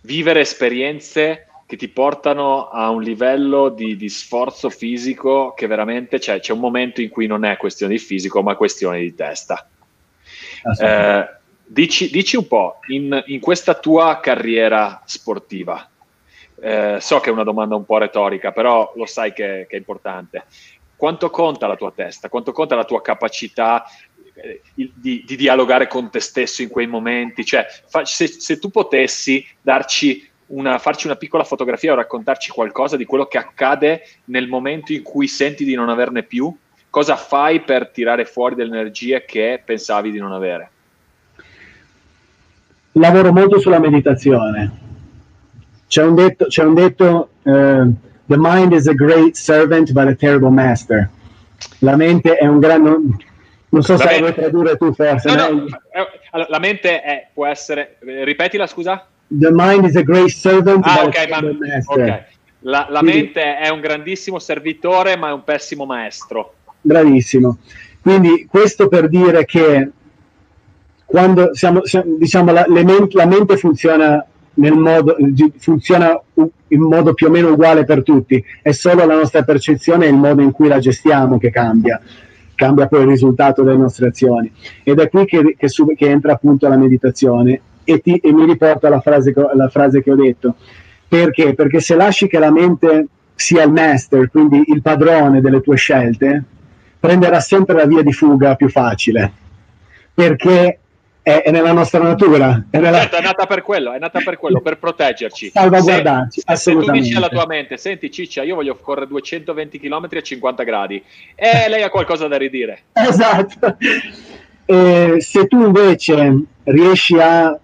vivere esperienze che ti portano a un livello di, di sforzo fisico che veramente cioè, c'è un momento in cui non è questione di fisico, ma questione di testa. Eh, dici, dici, un po', in, in, questa tua carriera sportiva, eh, so che è una domanda un po' retorica, però lo sai che, che, è importante. Quanto conta la tua testa? Quanto conta la tua capacità eh, di, di, dialogare con te stesso in quei momenti? Cioè, fa, se, se tu potessi darci una, farci una piccola fotografia o raccontarci qualcosa di quello che accade nel momento in cui senti di non averne più? Cosa fai per tirare fuori delle energie che pensavi di non avere? Lavoro molto sulla meditazione. C'è un detto, c'è un detto uh, The mind is a great servant but a terrible master. La mente è un gran... Non so la se mente... vuoi tradurre tu forse. No, no. Eh, la mente è, può essere... Ripetila, scusa? The mind is a great servant. Ah, ok, ma, okay. La, la Quindi, mente è un grandissimo servitore, ma è un pessimo maestro. Bravissimo. Quindi questo per dire che quando siamo, diciamo, la, ment- la, mente funziona, nel modo, funziona in modo più o meno uguale per tutti, è solo la nostra percezione e il modo in cui la gestiamo che cambia cambia poi il risultato delle nostre azioni. Ed è qui che, che, che entra appunto la meditazione e, ti, e mi riporto alla frase, alla frase che ho detto. Perché? Perché se lasci che la mente sia il master, quindi il padrone delle tue scelte, prenderà sempre la via di fuga più facile, perché è, è nella nostra natura. È, nella... Certo, è nata per quello, è nata per quello, per proteggerci. Salvaguardarci, se, se tu dici alla tua mente, senti Ciccia, io voglio correre 220 km a 50 gradi, e lei ha qualcosa da ridire. <laughs> esatto. E se tu invece riesci a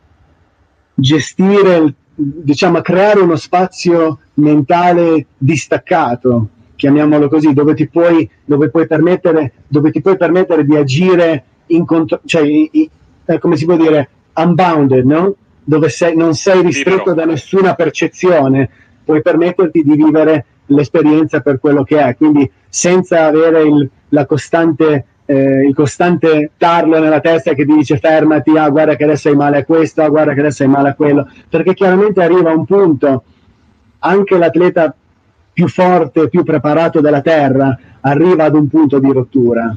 gestire, diciamo, creare uno spazio mentale distaccato, chiamiamolo così, dove ti puoi, dove puoi, permettere, dove ti puoi permettere di agire in contro, cioè, eh, come si può dire, unbounded, no? dove sei, non sei ristretto da nessuna percezione, puoi permetterti di vivere l'esperienza per quello che è, quindi senza avere il, la costante, eh, il costante tarlo nella testa che ti dice fermati, ah guarda che adesso hai male a questo, ah guarda che adesso hai male a quello, perché chiaramente arriva un punto, anche l'atleta più forte, più preparato della Terra, arriva ad un punto di rottura,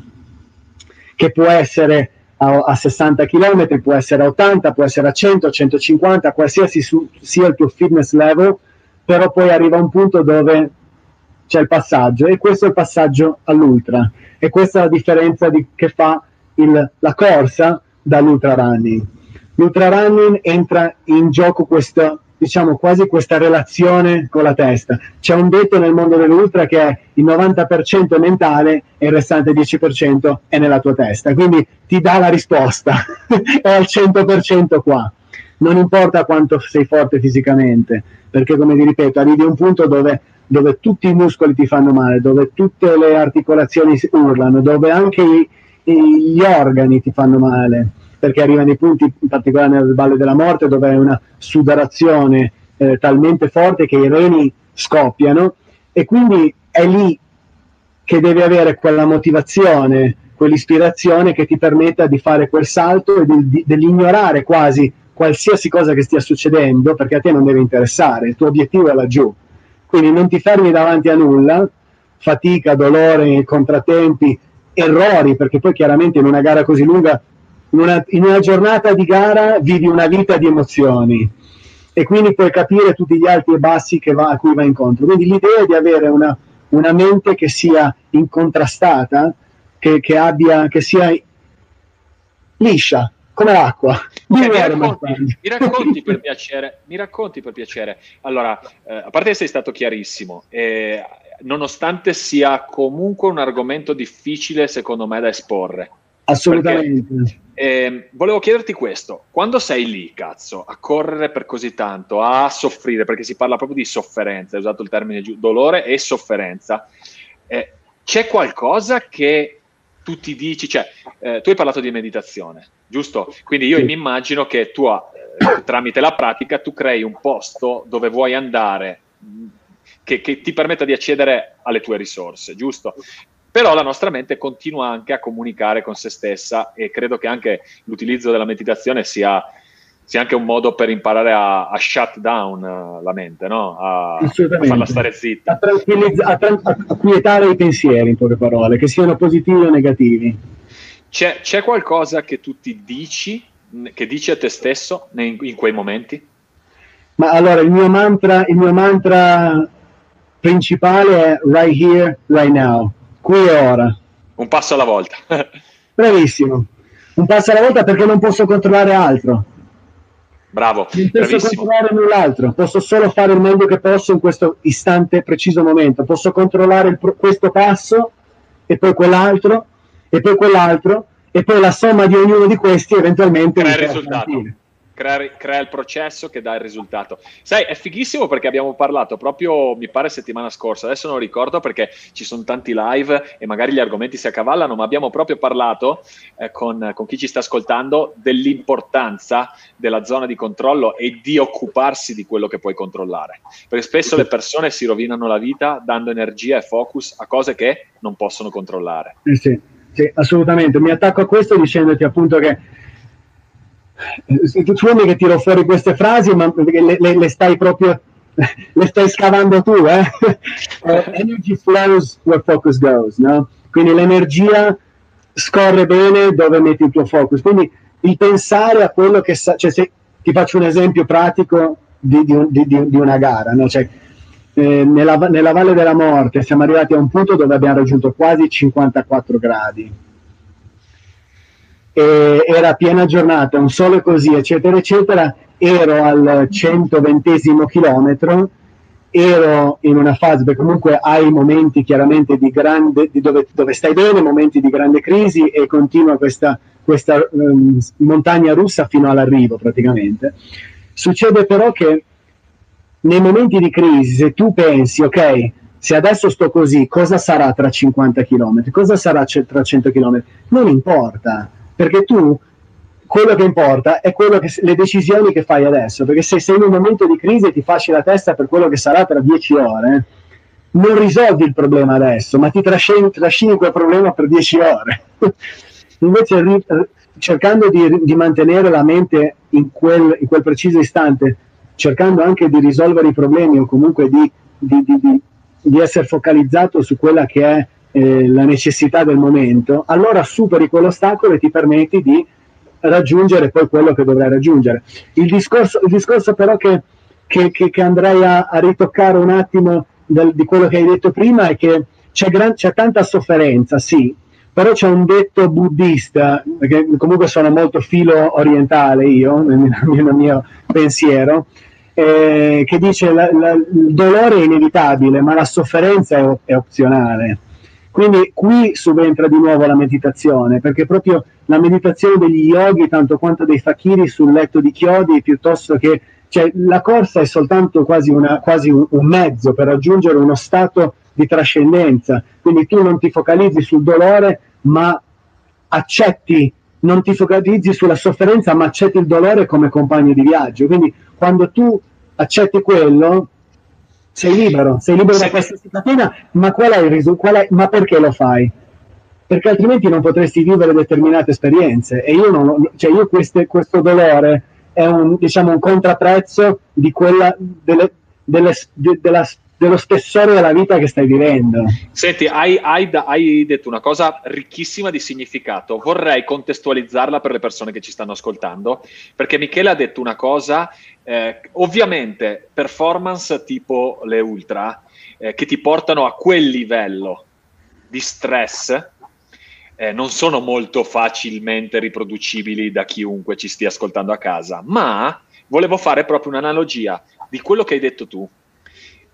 che può essere a, a 60 km, può essere a 80, può essere a 100, 150, qualsiasi su, sia il tuo fitness level, però poi arriva un punto dove c'è il passaggio e questo è il passaggio all'ultra e questa è la differenza di, che fa il, la corsa dall'ultra running. L'ultra running entra in gioco questo diciamo quasi questa relazione con la testa. C'è un detto nel mondo dell'ultra che è il 90% mentale e il restante 10% è nella tua testa, quindi ti dà la risposta, <laughs> è al 100% qua. Non importa quanto sei forte fisicamente, perché come ti ripeto, arrivi a un punto dove, dove tutti i muscoli ti fanno male, dove tutte le articolazioni urlano, dove anche i, gli organi ti fanno male perché arriva nei punti, in particolare nel Valle della Morte, dove è una sudorazione eh, talmente forte che i reni scoppiano e quindi è lì che devi avere quella motivazione, quell'ispirazione che ti permetta di fare quel salto e di, di, dell'ignorare quasi qualsiasi cosa che stia succedendo perché a te non deve interessare, il tuo obiettivo è laggiù. Quindi non ti fermi davanti a nulla, fatica, dolore, contrattempi, errori, perché poi chiaramente in una gara così lunga in una, in una giornata di gara vivi una vita di emozioni e quindi puoi capire tutti gli alti e bassi va, a cui va incontro. Quindi l'idea è di avere una, una mente che sia incontrastata, che, che, abbia, che sia liscia, come l'acqua. Eh, mi, racconti, mi, racconti, per <laughs> piacere, mi racconti per piacere. Allora, eh, a parte che sei stato chiarissimo, eh, nonostante sia comunque un argomento difficile secondo me da esporre. Assolutamente. Perché, eh, volevo chiederti questo, quando sei lì, cazzo, a correre per così tanto, a soffrire, perché si parla proprio di sofferenza, hai usato il termine giu- dolore e sofferenza, eh, c'è qualcosa che tu ti dici, cioè, eh, tu hai parlato di meditazione, giusto? Quindi io sì. mi immagino che tu, eh, tramite la pratica, tu crei un posto dove vuoi andare che, che, ti permetta di accedere alle tue risorse, giusto? però la nostra mente continua anche a comunicare con se stessa e credo che anche l'utilizzo della meditazione sia, sia anche un modo per imparare a, a shut down uh, la mente, no? a, a, farla stare zitta. A, a, tra- a, quietare i pensieri, in poche parole, che siano positivi o negativi. C'è, c'è qualcosa che tu ti dici, che dici a te stesso in, in quei momenti? Ma allora, il mio mantra, il mio mantra principale è right here, right now qui e ora. Un passo alla volta. <laughs> Bravissimo. Un passo alla volta perché non posso controllare altro. Bravo. Non posso controllare null'altro, posso solo fare il meglio che posso in questo istante, preciso momento. Posso controllare pro- questo passo e poi quell'altro e poi quell'altro e poi la somma di ognuno di questi eventualmente crea il risultato. Partire crea, crea, il processo che dà il risultato. Sai, è fighissimo perché abbiamo parlato proprio, mi pare, settimana scorsa, adesso non ricordo perché ci sono tanti live e magari gli argomenti si accavallano, ma abbiamo proprio parlato eh, con, con chi ci sta ascoltando dell'importanza della zona di controllo e di occuparsi di quello che puoi controllare. Perché spesso le persone si rovinano la vita dando energia e focus a cose che non possono controllare. Eh sì, sì, assolutamente. Mi attacco a questo dicendoti appunto che tu mi che tiro fuori queste frasi, ma le, le, le stai proprio <laughs> le stai scavando tu, eh? uh, <laughs> energy flows where focus goes, no? Quindi l'energia scorre bene dove metti il tuo focus. Quindi il pensare a quello che sa, cioè se ti faccio un esempio pratico di, di, di, di una gara, no? Cioè, eh, nella, nella Valle della Morte siamo arrivati a un punto dove abbiamo raggiunto quasi 54 gradi. E era piena giornata, un sole così, eccetera, eccetera. Ero al 120 chilometro ero in una fase, perché comunque hai momenti chiaramente di grande, di dove, dove, stai bene, momenti di grande crisi e continua questa, questa um, montagna russa fino all'arrivo praticamente. Succede però che nei momenti di crisi, se tu pensi, ok, se adesso sto così, cosa sarà tra 50 km? Cosa sarà tra 100 km? Non importa, perché tu quello che importa è che, le decisioni che fai adesso, perché se sei in un momento di crisi e ti fasci la testa per quello che sarà tra dieci ore, non risolvi il problema adesso, ma ti trascini, trascini quel problema per dieci ore. <laughs> Invece cercando di, di, mantenere la mente in quel, in quel, preciso istante, cercando anche di risolvere i problemi o comunque di, di, di essere focalizzato su quella che è eh, la necessità del momento, allora superi quell'ostacolo e ti permetti di raggiungere poi quello che dovrai raggiungere. Il discorso, il discorso però che, che, che, che andrei a, a, ritoccare un attimo del, di quello che hai detto prima è che c'è, gran, c'è tanta sofferenza, sì, però c'è un detto buddista, perché comunque sono molto filo orientale io, <laughs> nel, nel mio pensiero, eh, che dice la, la, il dolore è inevitabile, ma la sofferenza è, è opzionale. Quindi qui subentra di nuovo la meditazione, perché proprio la meditazione degli yogi, tanto quanto dei fakiri sul letto di chiodi, piuttosto che cioè, la corsa è soltanto quasi, una, quasi un, un, mezzo per raggiungere uno stato di trascendenza. Quindi tu non ti focalizzi sul dolore, ma accetti, non ti focalizzi sulla sofferenza, ma accetti il dolore come compagno di viaggio. Quindi quando tu accetti quello, sei libero, sei libero da questa catena, ma qual è il risultato? Ma perché lo fai? Perché altrimenti non potresti vivere determinate esperienze. E io, non, cioè io queste, questo dolore è un, diciamo, un contrapprezzo di quella, delle, delle, de, della dello spessore della vita che stai vivendo. Senti, hai, hai, hai, detto una cosa ricchissima di significato. Vorrei contestualizzarla per le persone che ci stanno ascoltando, perché Michele ha detto una cosa, eh, ovviamente performance tipo le ultra, eh, che ti portano a quel livello di stress, eh, non sono molto facilmente riproducibili da chiunque ci stia ascoltando a casa, ma volevo fare proprio un'analogia di quello che hai detto tu.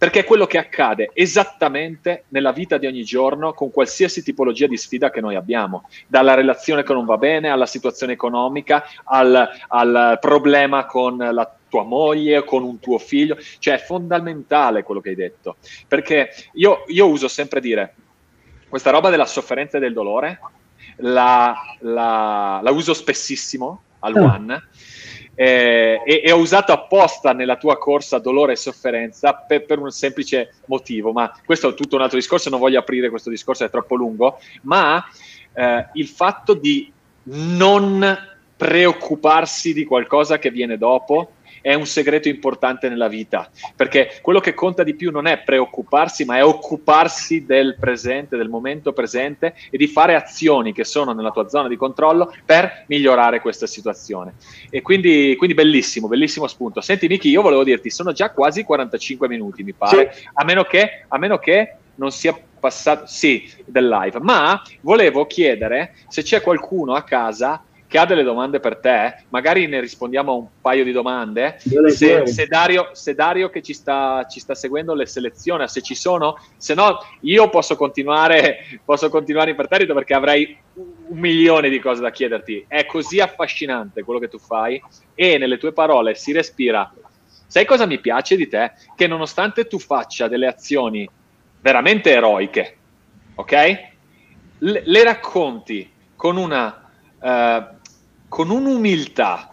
Perché è quello che accade esattamente nella vita di ogni giorno con qualsiasi tipologia di sfida che noi abbiamo, dalla relazione che non va bene, alla situazione economica, al, al problema con la tua moglie, con un tuo figlio, cioè è fondamentale quello che hai detto, perché io, io uso sempre dire, questa roba della sofferenza e del dolore, la, la, la uso spessissimo al ah. One, eh, e, e, ho usato apposta nella tua corsa dolore e sofferenza per, per, un semplice motivo, ma questo è tutto un altro discorso, non voglio aprire questo discorso, è troppo lungo, ma eh, il fatto di non preoccuparsi di qualcosa che viene dopo è un segreto importante nella vita, perché quello che conta di più non è preoccuparsi, ma è occuparsi del presente, del momento presente e di fare azioni che sono nella tua zona di controllo per migliorare questa situazione. E quindi, quindi bellissimo, bellissimo spunto. Senti Miki, io volevo dirti, sono già quasi 45 minuti, mi pare, sì. a, meno che, a meno che non sia passato, sì, del live, ma volevo chiedere se c'è qualcuno a casa che ha delle domande per te, magari ne rispondiamo a un paio di domande. Se, se, Dario, se Dario, che ci sta, ci sta, seguendo le seleziona, se ci sono, se no io posso continuare, posso continuare imperterrito perché avrei un milione di cose da chiederti. È così affascinante quello che tu fai e nelle tue parole si respira. Sai cosa mi piace di te? Che nonostante tu faccia delle azioni veramente eroiche, ok? Le, le racconti con una... Uh, con un'umiltà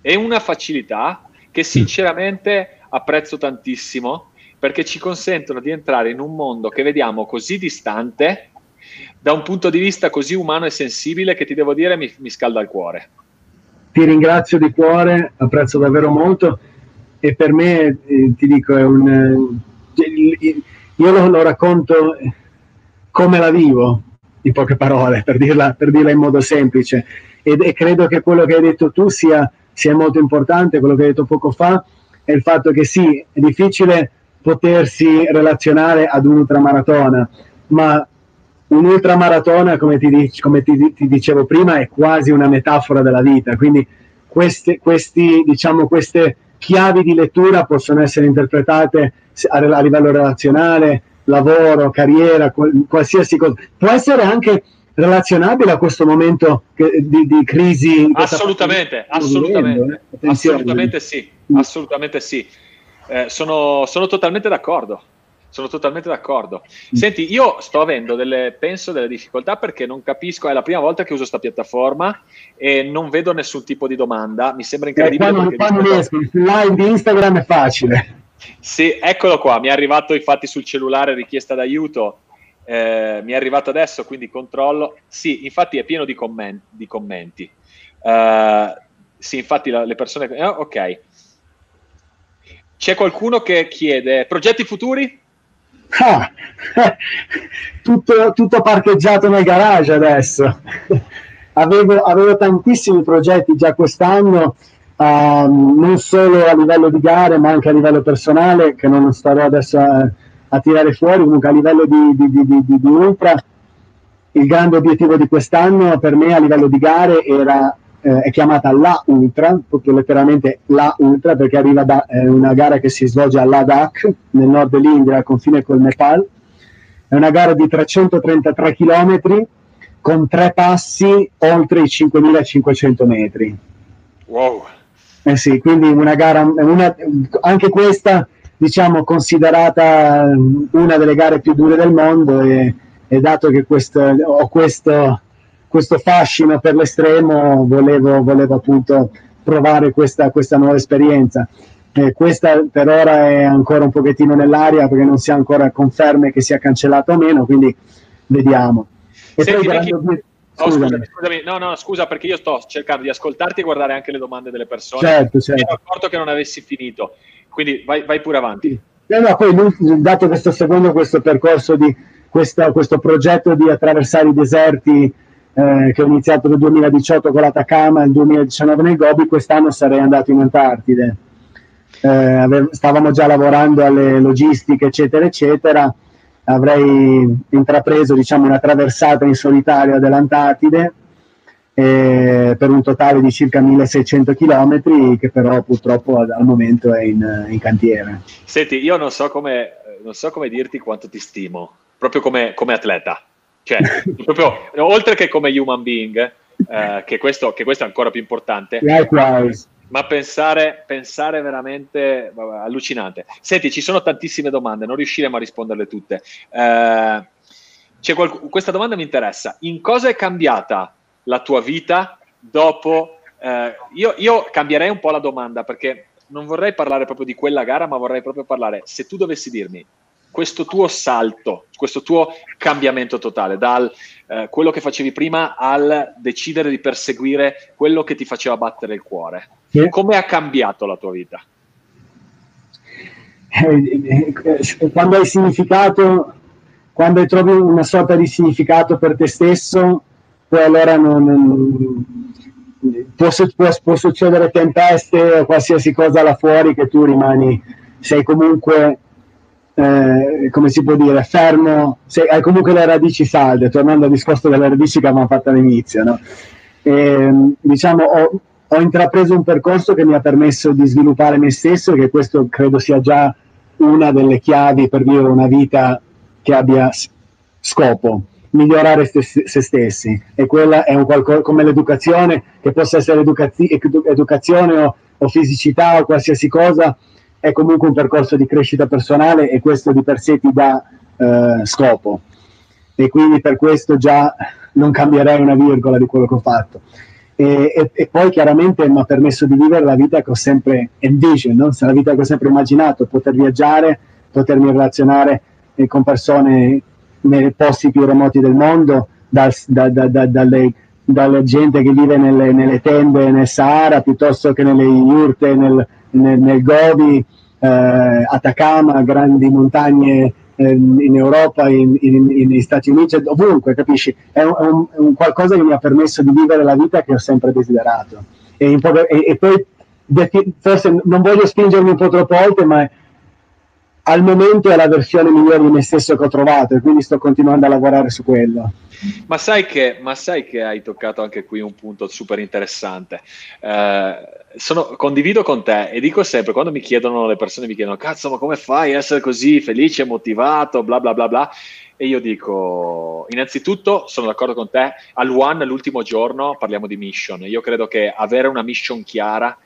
e una facilità che sinceramente apprezzo tantissimo perché ci consentono di entrare in un mondo che vediamo così distante da un punto di vista così umano e sensibile che ti devo dire mi, mi scalda il cuore. Ti ringrazio di cuore, apprezzo davvero molto e per me eh, ti dico è un eh, io lo, lo, racconto come la vivo in poche parole per dirla, per dirla in modo semplice ed, e credo che quello che hai detto tu sia, sia molto importante, quello che hai detto poco fa, è il fatto che sì, è difficile potersi relazionare ad un ultramaratona, ma un ultramaratona, come, ti, come ti, ti, dicevo prima, è quasi una metafora della vita, quindi queste, questi, diciamo, queste chiavi di lettura possono essere interpretate a, a livello relazionale, lavoro, carriera, qualsiasi cosa. Può essere anche relazionabile a questo momento di, di crisi? Assolutamente, assolutamente, eh? assolutamente sì, mm. assolutamente sì. Eh, sono, sono totalmente d'accordo. Sono totalmente d'accordo. Mm. Senti, io sto avendo delle, penso, delle difficoltà perché non capisco, è la prima volta che uso questa piattaforma e non vedo nessun tipo di domanda. Mi sembra incredibile. Eh, quando, quando riesco, il live di Instagram è facile. Sì, eccolo qua, mi è arrivato infatti sul cellulare richiesta d'aiuto, eh, mi è arrivato adesso, quindi controllo. Sì, infatti è pieno di, comment- di commenti. Uh, sì, infatti la, le persone... Oh, ok. C'è qualcuno che chiede progetti futuri? Ah, <laughs> tutto, tutto, parcheggiato nel garage adesso. <laughs> avevo, avevo tantissimi progetti già quest'anno um, non solo a livello di gare ma anche a livello personale che non starò adesso a, a tirare fuori comunque a livello di, di, di, di, ultra il grande obiettivo di quest'anno per me a livello di gare era eh, è chiamata La Ultra, proprio letteralmente La Ultra, perché arriva da eh, una gara che si svolge a Ladakh, nel nord dell'India, al confine col Nepal. È una gara di 333 km con tre passi oltre i 5500 metri. Wow! Eh sì, quindi una gara, una, anche questa diciamo considerata una delle gare più dure del mondo e, e dato che questo, ho questo, questo, fascino per l'estremo volevo, volevo appunto provare questa, questa nuova esperienza. Eh, questa per ora è ancora un pochettino nell'aria perché non si ha ancora conferme che sia cancellata o meno, quindi vediamo. E Senti, poi, Ricky, Oh, scusami, scusami, no, no, scusa perché io sto cercando di ascoltarti e guardare anche le domande delle persone. Certo, certo. Mi ero accorto che non avessi finito, quindi vai, vai pure avanti. No, no, poi dato che sto seguendo questo percorso di questa, questo progetto di attraversare i deserti eh, che ho iniziato nel 2018 con l'Atacama nel 2019 nel Gobi, quest'anno sarei andato in Antartide. Eh, stavamo già lavorando alle logistiche, eccetera, eccetera avrei intrapreso diciamo, una traversata in solitaria dell'Antartide eh, per un totale di circa 1600 km che però purtroppo al, momento è in, in, cantiere. Senti, io non so, come, non so come dirti quanto ti stimo, proprio come, come atleta, cioè, <laughs> proprio, oltre che come human being, eh, che, questo, che, questo, è ancora più importante. Likewise ma pensare, pensare veramente vabbè, allucinante. Senti, ci sono tantissime domande, non riusciremo a risponderle tutte. Eh, qualc- questa domanda mi interessa. In cosa è cambiata la tua vita dopo? Eh, io, io cambierei un po' la domanda perché non vorrei parlare proprio di quella gara, ma vorrei proprio parlare, se tu dovessi dirmi questo tuo salto, questo tuo cambiamento totale, dal eh, quello che facevi prima al decidere di perseguire quello che ti faceva battere il cuore. Sì. Come ha cambiato la tua vita? Eh, eh, quando hai significato, quando trovi una sorta di significato per te stesso, poi allora non, non può, può, può, succedere tempeste o qualsiasi cosa là fuori che tu rimani, sei comunque eh, come si può dire, fermo, se, hai comunque le radici salde, tornando al discorso delle radici che avevamo fatto all'inizio. No? E, diciamo, ho, ho, intrapreso un percorso che mi ha permesso di sviluppare me stesso e che questo credo sia già una delle chiavi per vivere una vita che abbia scopo, migliorare se, se stessi. E quella è un qualcosa come l'educazione, che possa essere educazi- educazione o, o fisicità o qualsiasi cosa, è comunque un percorso di crescita personale e questo di per sé ti dà eh, scopo e quindi per questo già non cambierei una virgola di quello che ho fatto. E, e, e poi chiaramente mi ha permesso di vivere la vita che ho sempre envisioned, no? la vita che ho sempre immaginato, poter viaggiare, potermi relazionare eh, con persone nei posti più remoti del mondo, dal, da, da, da, dalle, dalle, gente che vive nelle, nelle, tende nel Sahara piuttosto che nelle yurte nel, nel, nel Gobi, eh, Atacama, grandi montagne eh, in Europa, negli Stati Uniti, ovunque, capisci? È è, un, è un, qualcosa che mi ha permesso di vivere la vita che ho sempre desiderato. E, e, e poi, forse non voglio spingermi un po' troppo oltre, ma al momento è la versione migliore di me stesso che ho trovato e quindi sto continuando a lavorare su quello. Ma sai che, ma sai che hai toccato anche qui un punto super interessante. Eh, sono, condivido con te e dico sempre, quando mi chiedono, le persone mi chiedono, cazzo, ma come fai a essere così felice, motivato, bla bla bla bla, e io dico, innanzitutto sono d'accordo con te, al One, l'ultimo giorno, parliamo di mission. Io credo che avere una mission chiara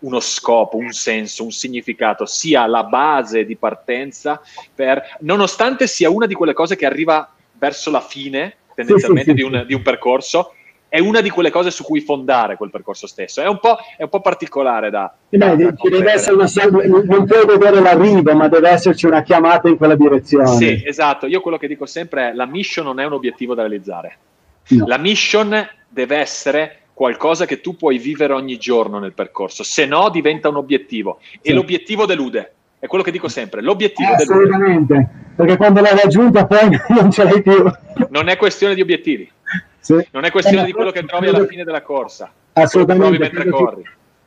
uno scopo, un senso, un significato, sia la base di partenza per, nonostante sia una di quelle cose che arriva verso la fine, tendenzialmente. Di, un, di, un, percorso, è una di quelle cose su cui fondare quel percorso stesso. È un po', è un po particolare da... Beh, da, da deve essere una, non puoi vedere l'arrivo, ma deve esserci una chiamata in quella direzione. Sì, esatto. Io quello che dico sempre è la mission non è un obiettivo da realizzare. No. La mission deve essere qualcosa che tu puoi vivere ogni giorno nel percorso, se no diventa un obiettivo e sì. l'obiettivo delude. È quello che dico sempre, l'obiettivo eh, delude. Assolutamente, perché quando l'hai raggiunta poi <laughs> non ce l'hai più. Non è questione di obiettivi, sì. non è questione eh, di quello che trovi alla fine della corsa. Assolutamente. Credo che,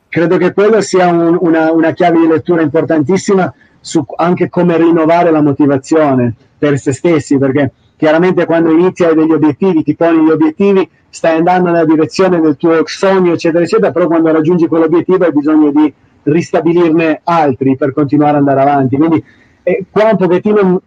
credo che quello sia un, una, una, chiave di lettura importantissima su anche come rinnovare la motivazione per se stessi, perché chiaramente quando inizi hai degli obiettivi, ti poni gli obiettivi, stai andando nella direzione del tuo sogno, eccetera, eccetera, però quando raggiungi quell'obiettivo hai bisogno di ristabilirne altri per continuare ad andare avanti. Quindi eh, qua un pochettino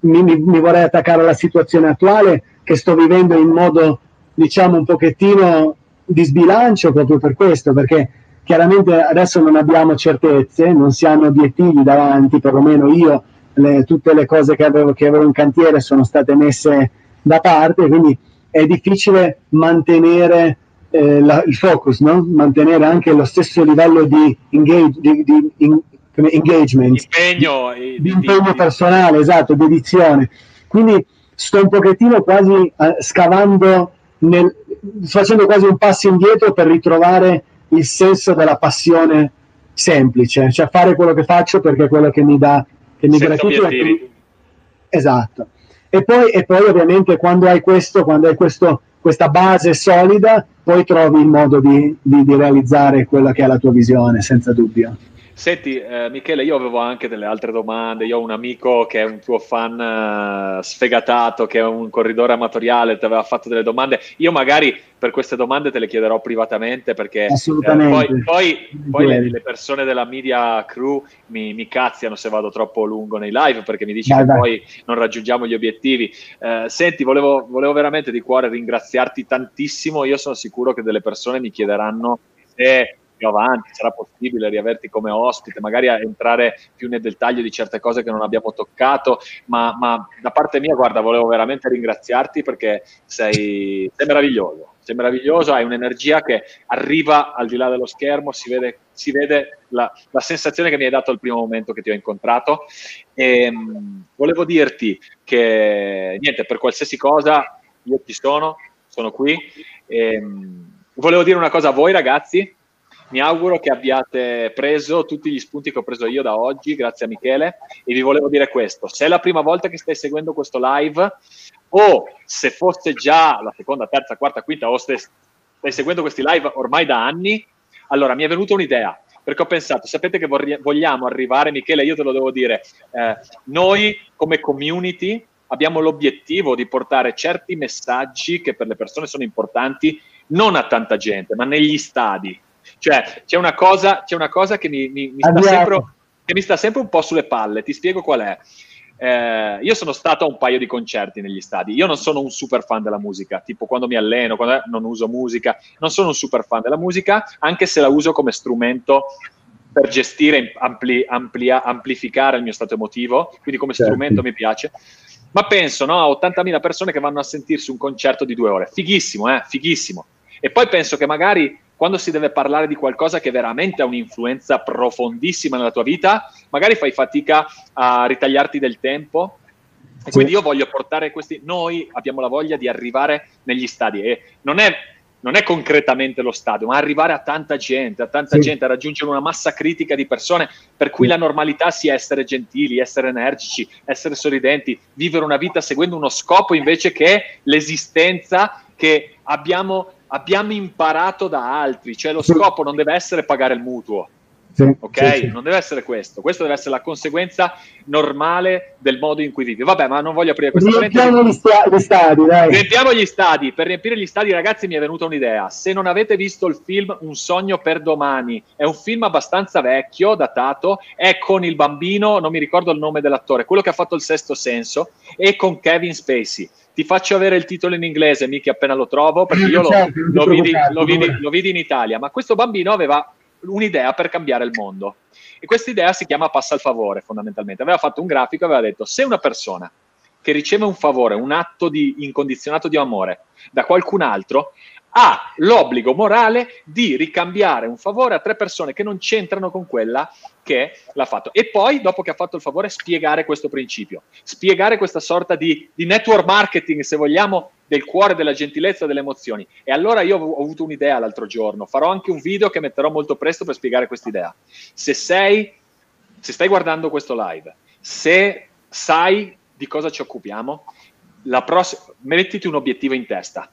mi, mi, mi, vorrei attaccare alla situazione attuale che sto vivendo in modo, diciamo, un pochettino di sbilancio proprio per questo, perché chiaramente adesso non abbiamo certezze, non si hanno obiettivi davanti, perlomeno io, le, tutte le cose che avevo, che avevo in cantiere sono state messe da parte, quindi è difficile mantenere eh, la, il focus, no? mantenere anche lo stesso livello di, engage, di, di in, engagement, impegno, di, di impegno personale, esatto, dedizione. Quindi sto un pochettino quasi uh, scavando, nel, facendo quasi un passo indietro per ritrovare il senso della passione semplice, cioè fare quello che faccio perché è quello che mi dà, che mi gratifica. Esatto. E poi, e poi ovviamente quando hai questo, quando hai questo, questa base solida, poi trovi il modo di, di, di realizzare quella che è la tua visione, senza dubbio. Senti, eh, Michele, io avevo anche delle altre domande. Io ho un amico che è un tuo fan uh, sfegatato, che è un corridore amatoriale, ti aveva fatto delle domande. Io magari per queste domande te le chiederò privatamente perché eh, poi, poi, poi le, le, persone della media crew mi, mi, cazziano se vado troppo lungo nei live perché mi dici dai, che dai. poi non raggiungiamo gli obiettivi. Eh, senti, volevo, volevo veramente di cuore ringraziarti tantissimo. Io sono sicuro che delle persone mi chiederanno se più avanti sarà possibile riaverti come ospite, magari entrare più nel dettaglio di certe cose che non abbiamo toccato, ma, ma da parte mia, guarda, volevo veramente ringraziarti perché sei, sei meraviglioso, sei meraviglioso, hai un'energia che arriva al di là dello schermo, si vede, si vede la, la, sensazione che mi hai dato al primo momento che ti ho incontrato. E, mh, volevo dirti che, niente, per qualsiasi cosa io ci sono, sono qui. E, mh, volevo dire una cosa a voi ragazzi, mi auguro che abbiate preso tutti gli spunti che ho preso io da oggi, grazie a Michele, e vi volevo dire questo, se è la prima volta che stai seguendo questo live o se fosse già la seconda, terza, quarta, quinta o stai, stai seguendo questi live ormai da anni, allora mi è venuta un'idea, perché ho pensato, sapete che vogliamo arrivare, Michele, io te lo devo dire, eh, noi come community abbiamo l'obiettivo di portare certi messaggi che per le persone sono importanti non a tanta gente, ma negli stadi, cioè, c'è una cosa, c'è una cosa che, mi, mi, mi sta sempre, che mi sta sempre un po' sulle palle. Ti spiego qual è. Eh, io sono stato a un paio di concerti negli stadi. Io non sono un super fan della musica, tipo quando mi alleno, quando non uso musica, non sono un super fan della musica, anche se la uso come strumento per gestire, ampli, amplia, amplificare il mio stato emotivo, quindi come certo. strumento mi piace. Ma penso no, a 80.000 persone che vanno a sentirsi un concerto di due ore. Fighissimo, eh? Fighissimo. E poi penso che magari quando si deve parlare di qualcosa che veramente ha un'influenza profondissima nella tua vita, magari fai fatica a ritagliarti del tempo. E quindi io voglio portare questi. Noi abbiamo la voglia di arrivare negli stadi e non è, non è concretamente lo stadio, ma arrivare a tanta gente, a tanta sì. gente, a raggiungere una massa critica di persone per cui la normalità sia essere gentili, essere energici, essere sorridenti, vivere una vita seguendo uno scopo invece che l'esistenza che abbiamo abbiamo imparato da altri, cioè lo scopo non deve essere pagare il mutuo. Sì, ok? Sì, sì. Non deve essere questo. Questo deve essere la conseguenza normale del modo in cui vivi. Vabbè, ma non voglio aprire questo Riempiamo gli, sta- gli stadi, dai. Riempiamo gli stadi. Per riempire gli stadi, ragazzi, mi è venuta un'idea. Se non avete visto il film Un sogno per domani, è un film abbastanza vecchio, datato, è con il bambino, non mi ricordo il nome dell'attore, quello che ha fatto il sesto senso, e con Kevin Spacey ti faccio avere il titolo in inglese, mica appena lo trovo, perché io lo, certo, lo, vidi, lo, vidi, lo, vidi, in Italia, ma questo bambino aveva un'idea per cambiare il mondo. E questa idea si chiama passa al favore, fondamentalmente. Aveva fatto un grafico e aveva detto, se una persona che riceve un favore, un atto di incondizionato di amore da qualcun altro, ha l'obbligo morale di ricambiare un favore a tre persone che non c'entrano con quella che l'ha fatto. E poi, dopo che ha fatto il favore, spiegare questo principio, spiegare questa sorta di, di network marketing, se vogliamo, del cuore, della gentilezza, delle emozioni. E allora io ho avuto un'idea l'altro giorno, farò anche un video che metterò molto presto per spiegare questa idea. Se sei, se stai guardando questo live, se sai di cosa ci occupiamo, la pross- mettiti un obiettivo in testa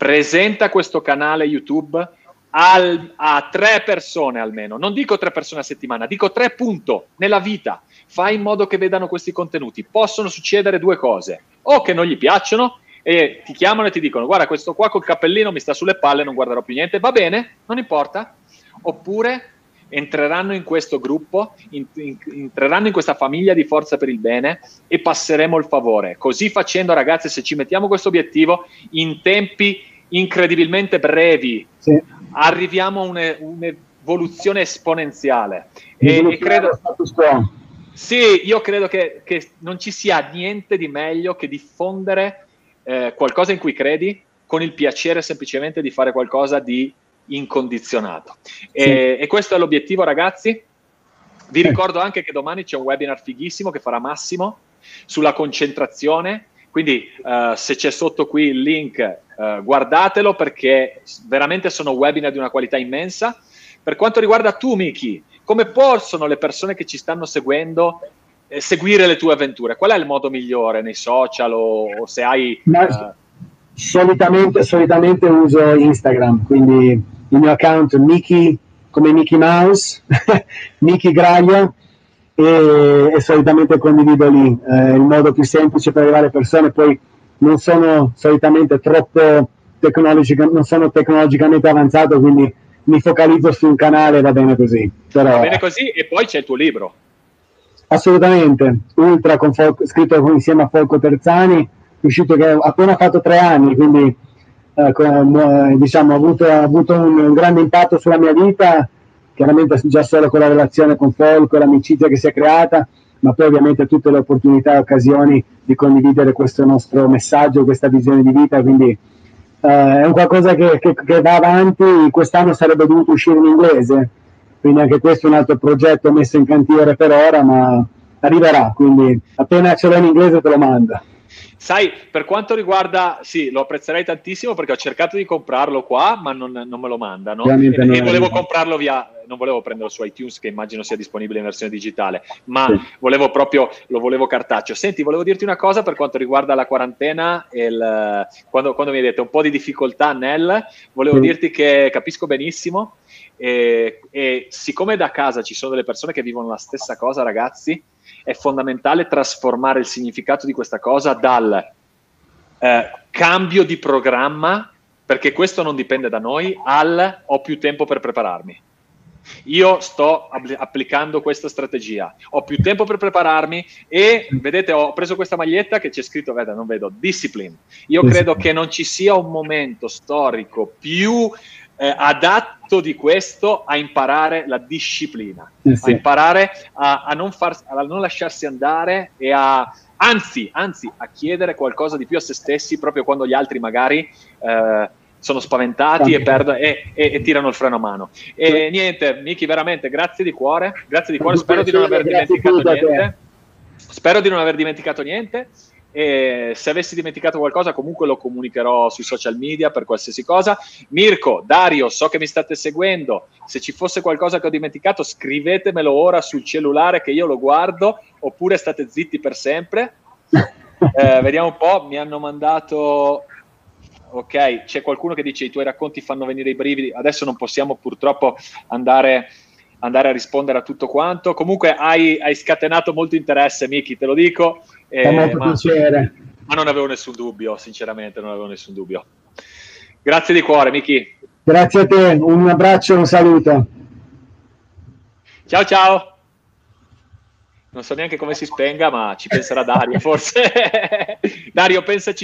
presenta questo canale YouTube al, a tre persone almeno, non dico tre persone a settimana, dico tre punto nella vita, fai in modo che vedano questi contenuti. Possono succedere due cose, o che non gli piacciono e ti chiamano e ti dicono guarda questo qua col cappellino mi sta sulle palle, non guarderò più niente, va bene, non importa, oppure entreranno in questo gruppo, in, in, entreranno in questa famiglia di forza per il bene e passeremo il favore. Così facendo, ragazzi, se ci mettiamo questo obiettivo, in tempi incredibilmente brevi, sì. arriviamo a une, un'evoluzione esponenziale. E, credo, sì, io credo che, che, non ci sia niente di meglio che diffondere eh, qualcosa in cui credi con il piacere semplicemente di fare qualcosa di incondizionato. Sì. E, e, questo è l'obiettivo, ragazzi. Vi ricordo anche che domani c'è un webinar fighissimo che farà Massimo sulla concentrazione. Quindi, uh, se c'è sotto qui il link, uh, guardatelo perché veramente sono webinar di una qualità immensa. Per quanto riguarda tu, Miki, come possono le persone che ci stanno seguendo eh, seguire le tue avventure? Qual è il modo migliore nei social o, o se hai... Uh... Solitamente, solitamente uso Instagram, quindi il mio account Mickey come Mickey Mouse, <laughs> Mickey Graglia e, e, solitamente condivido lì. Eh, il modo più semplice per arrivare alle persone, poi non sono solitamente troppo tecnologica, non sono tecnologicamente avanzato, quindi mi focalizzo su un canale e va bene così. Però, va bene così e poi c'è il tuo libro. Assolutamente, Ultra, con Folco, scritto insieme a Folco Terzani, uscito che ha appena fatto tre anni, quindi eh, diciamo, ha avuto, ha avuto un, un, grande impatto sulla mia vita, chiaramente già solo con la relazione con Folco, l'amicizia che si è creata, ma poi ovviamente tutte le opportunità e occasioni di condividere questo nostro messaggio, questa visione di vita, quindi eh, è un qualcosa che, che, che, va avanti, quest'anno sarebbe dovuto uscire in inglese, quindi anche questo è un altro progetto messo in cantiere per ora, ma arriverà, quindi appena ce l'ho in inglese te lo mando. Sai, per quanto riguarda, sì, lo apprezzerei tantissimo perché ho cercato di comprarlo qua, ma non, non me lo mandano. E, e, volevo comprarlo via, non volevo prenderlo su iTunes, che immagino sia disponibile in versione digitale, ma sì. volevo proprio, lo volevo cartaceo. Senti, volevo dirti una cosa per quanto riguarda la quarantena, il, quando, quando, mi hai detto un po' di difficoltà nel, volevo sì. dirti che capisco benissimo e, e siccome da casa ci sono delle persone che vivono la stessa cosa, ragazzi, è fondamentale trasformare il significato di questa cosa dal eh, cambio di programma, perché questo non dipende da noi, al ho più tempo per prepararmi. Io sto app- applicando questa strategia, ho più tempo per prepararmi e vedete ho preso questa maglietta che c'è scritto, vede, non vedo, discipline. Io credo che non ci sia un momento storico più eh, adatto di questo a imparare la disciplina, eh sì. a imparare a, a, non far, a, non lasciarsi andare e a, anzi, anzi, a chiedere qualcosa di più a se stessi proprio quando gli altri magari eh, sono spaventati e, perdo, e, e, e, tirano il freno a mano. E sì. niente, Miki, veramente grazie di cuore, grazie di cuore, spero di non aver dimenticato niente. Spero di non aver dimenticato niente. E se avessi dimenticato qualcosa, comunque lo comunicherò sui social media per qualsiasi cosa. Mirko, Dario, so che mi state seguendo. Se ci fosse qualcosa che ho dimenticato, scrivetemelo ora sul cellulare che io lo guardo, oppure state zitti per sempre. <laughs> Eh, vediamo un po'. Mi hanno mandato. Ok, c'è qualcuno che dice i tuoi racconti fanno venire i brividi. Adesso non possiamo purtroppo andare andare a rispondere a tutto quanto. Comunque hai, hai scatenato molto interesse, Miki, te lo dico. Eh, molto ma, piacere. Ma non avevo nessun dubbio, sinceramente, non avevo nessun dubbio. Grazie di cuore, Miki. Grazie a te, un abbraccio e un saluto. Ciao ciao. Non so neanche come si spenga, ma ci penserà Dario, forse. <laughs> Dario, pensaci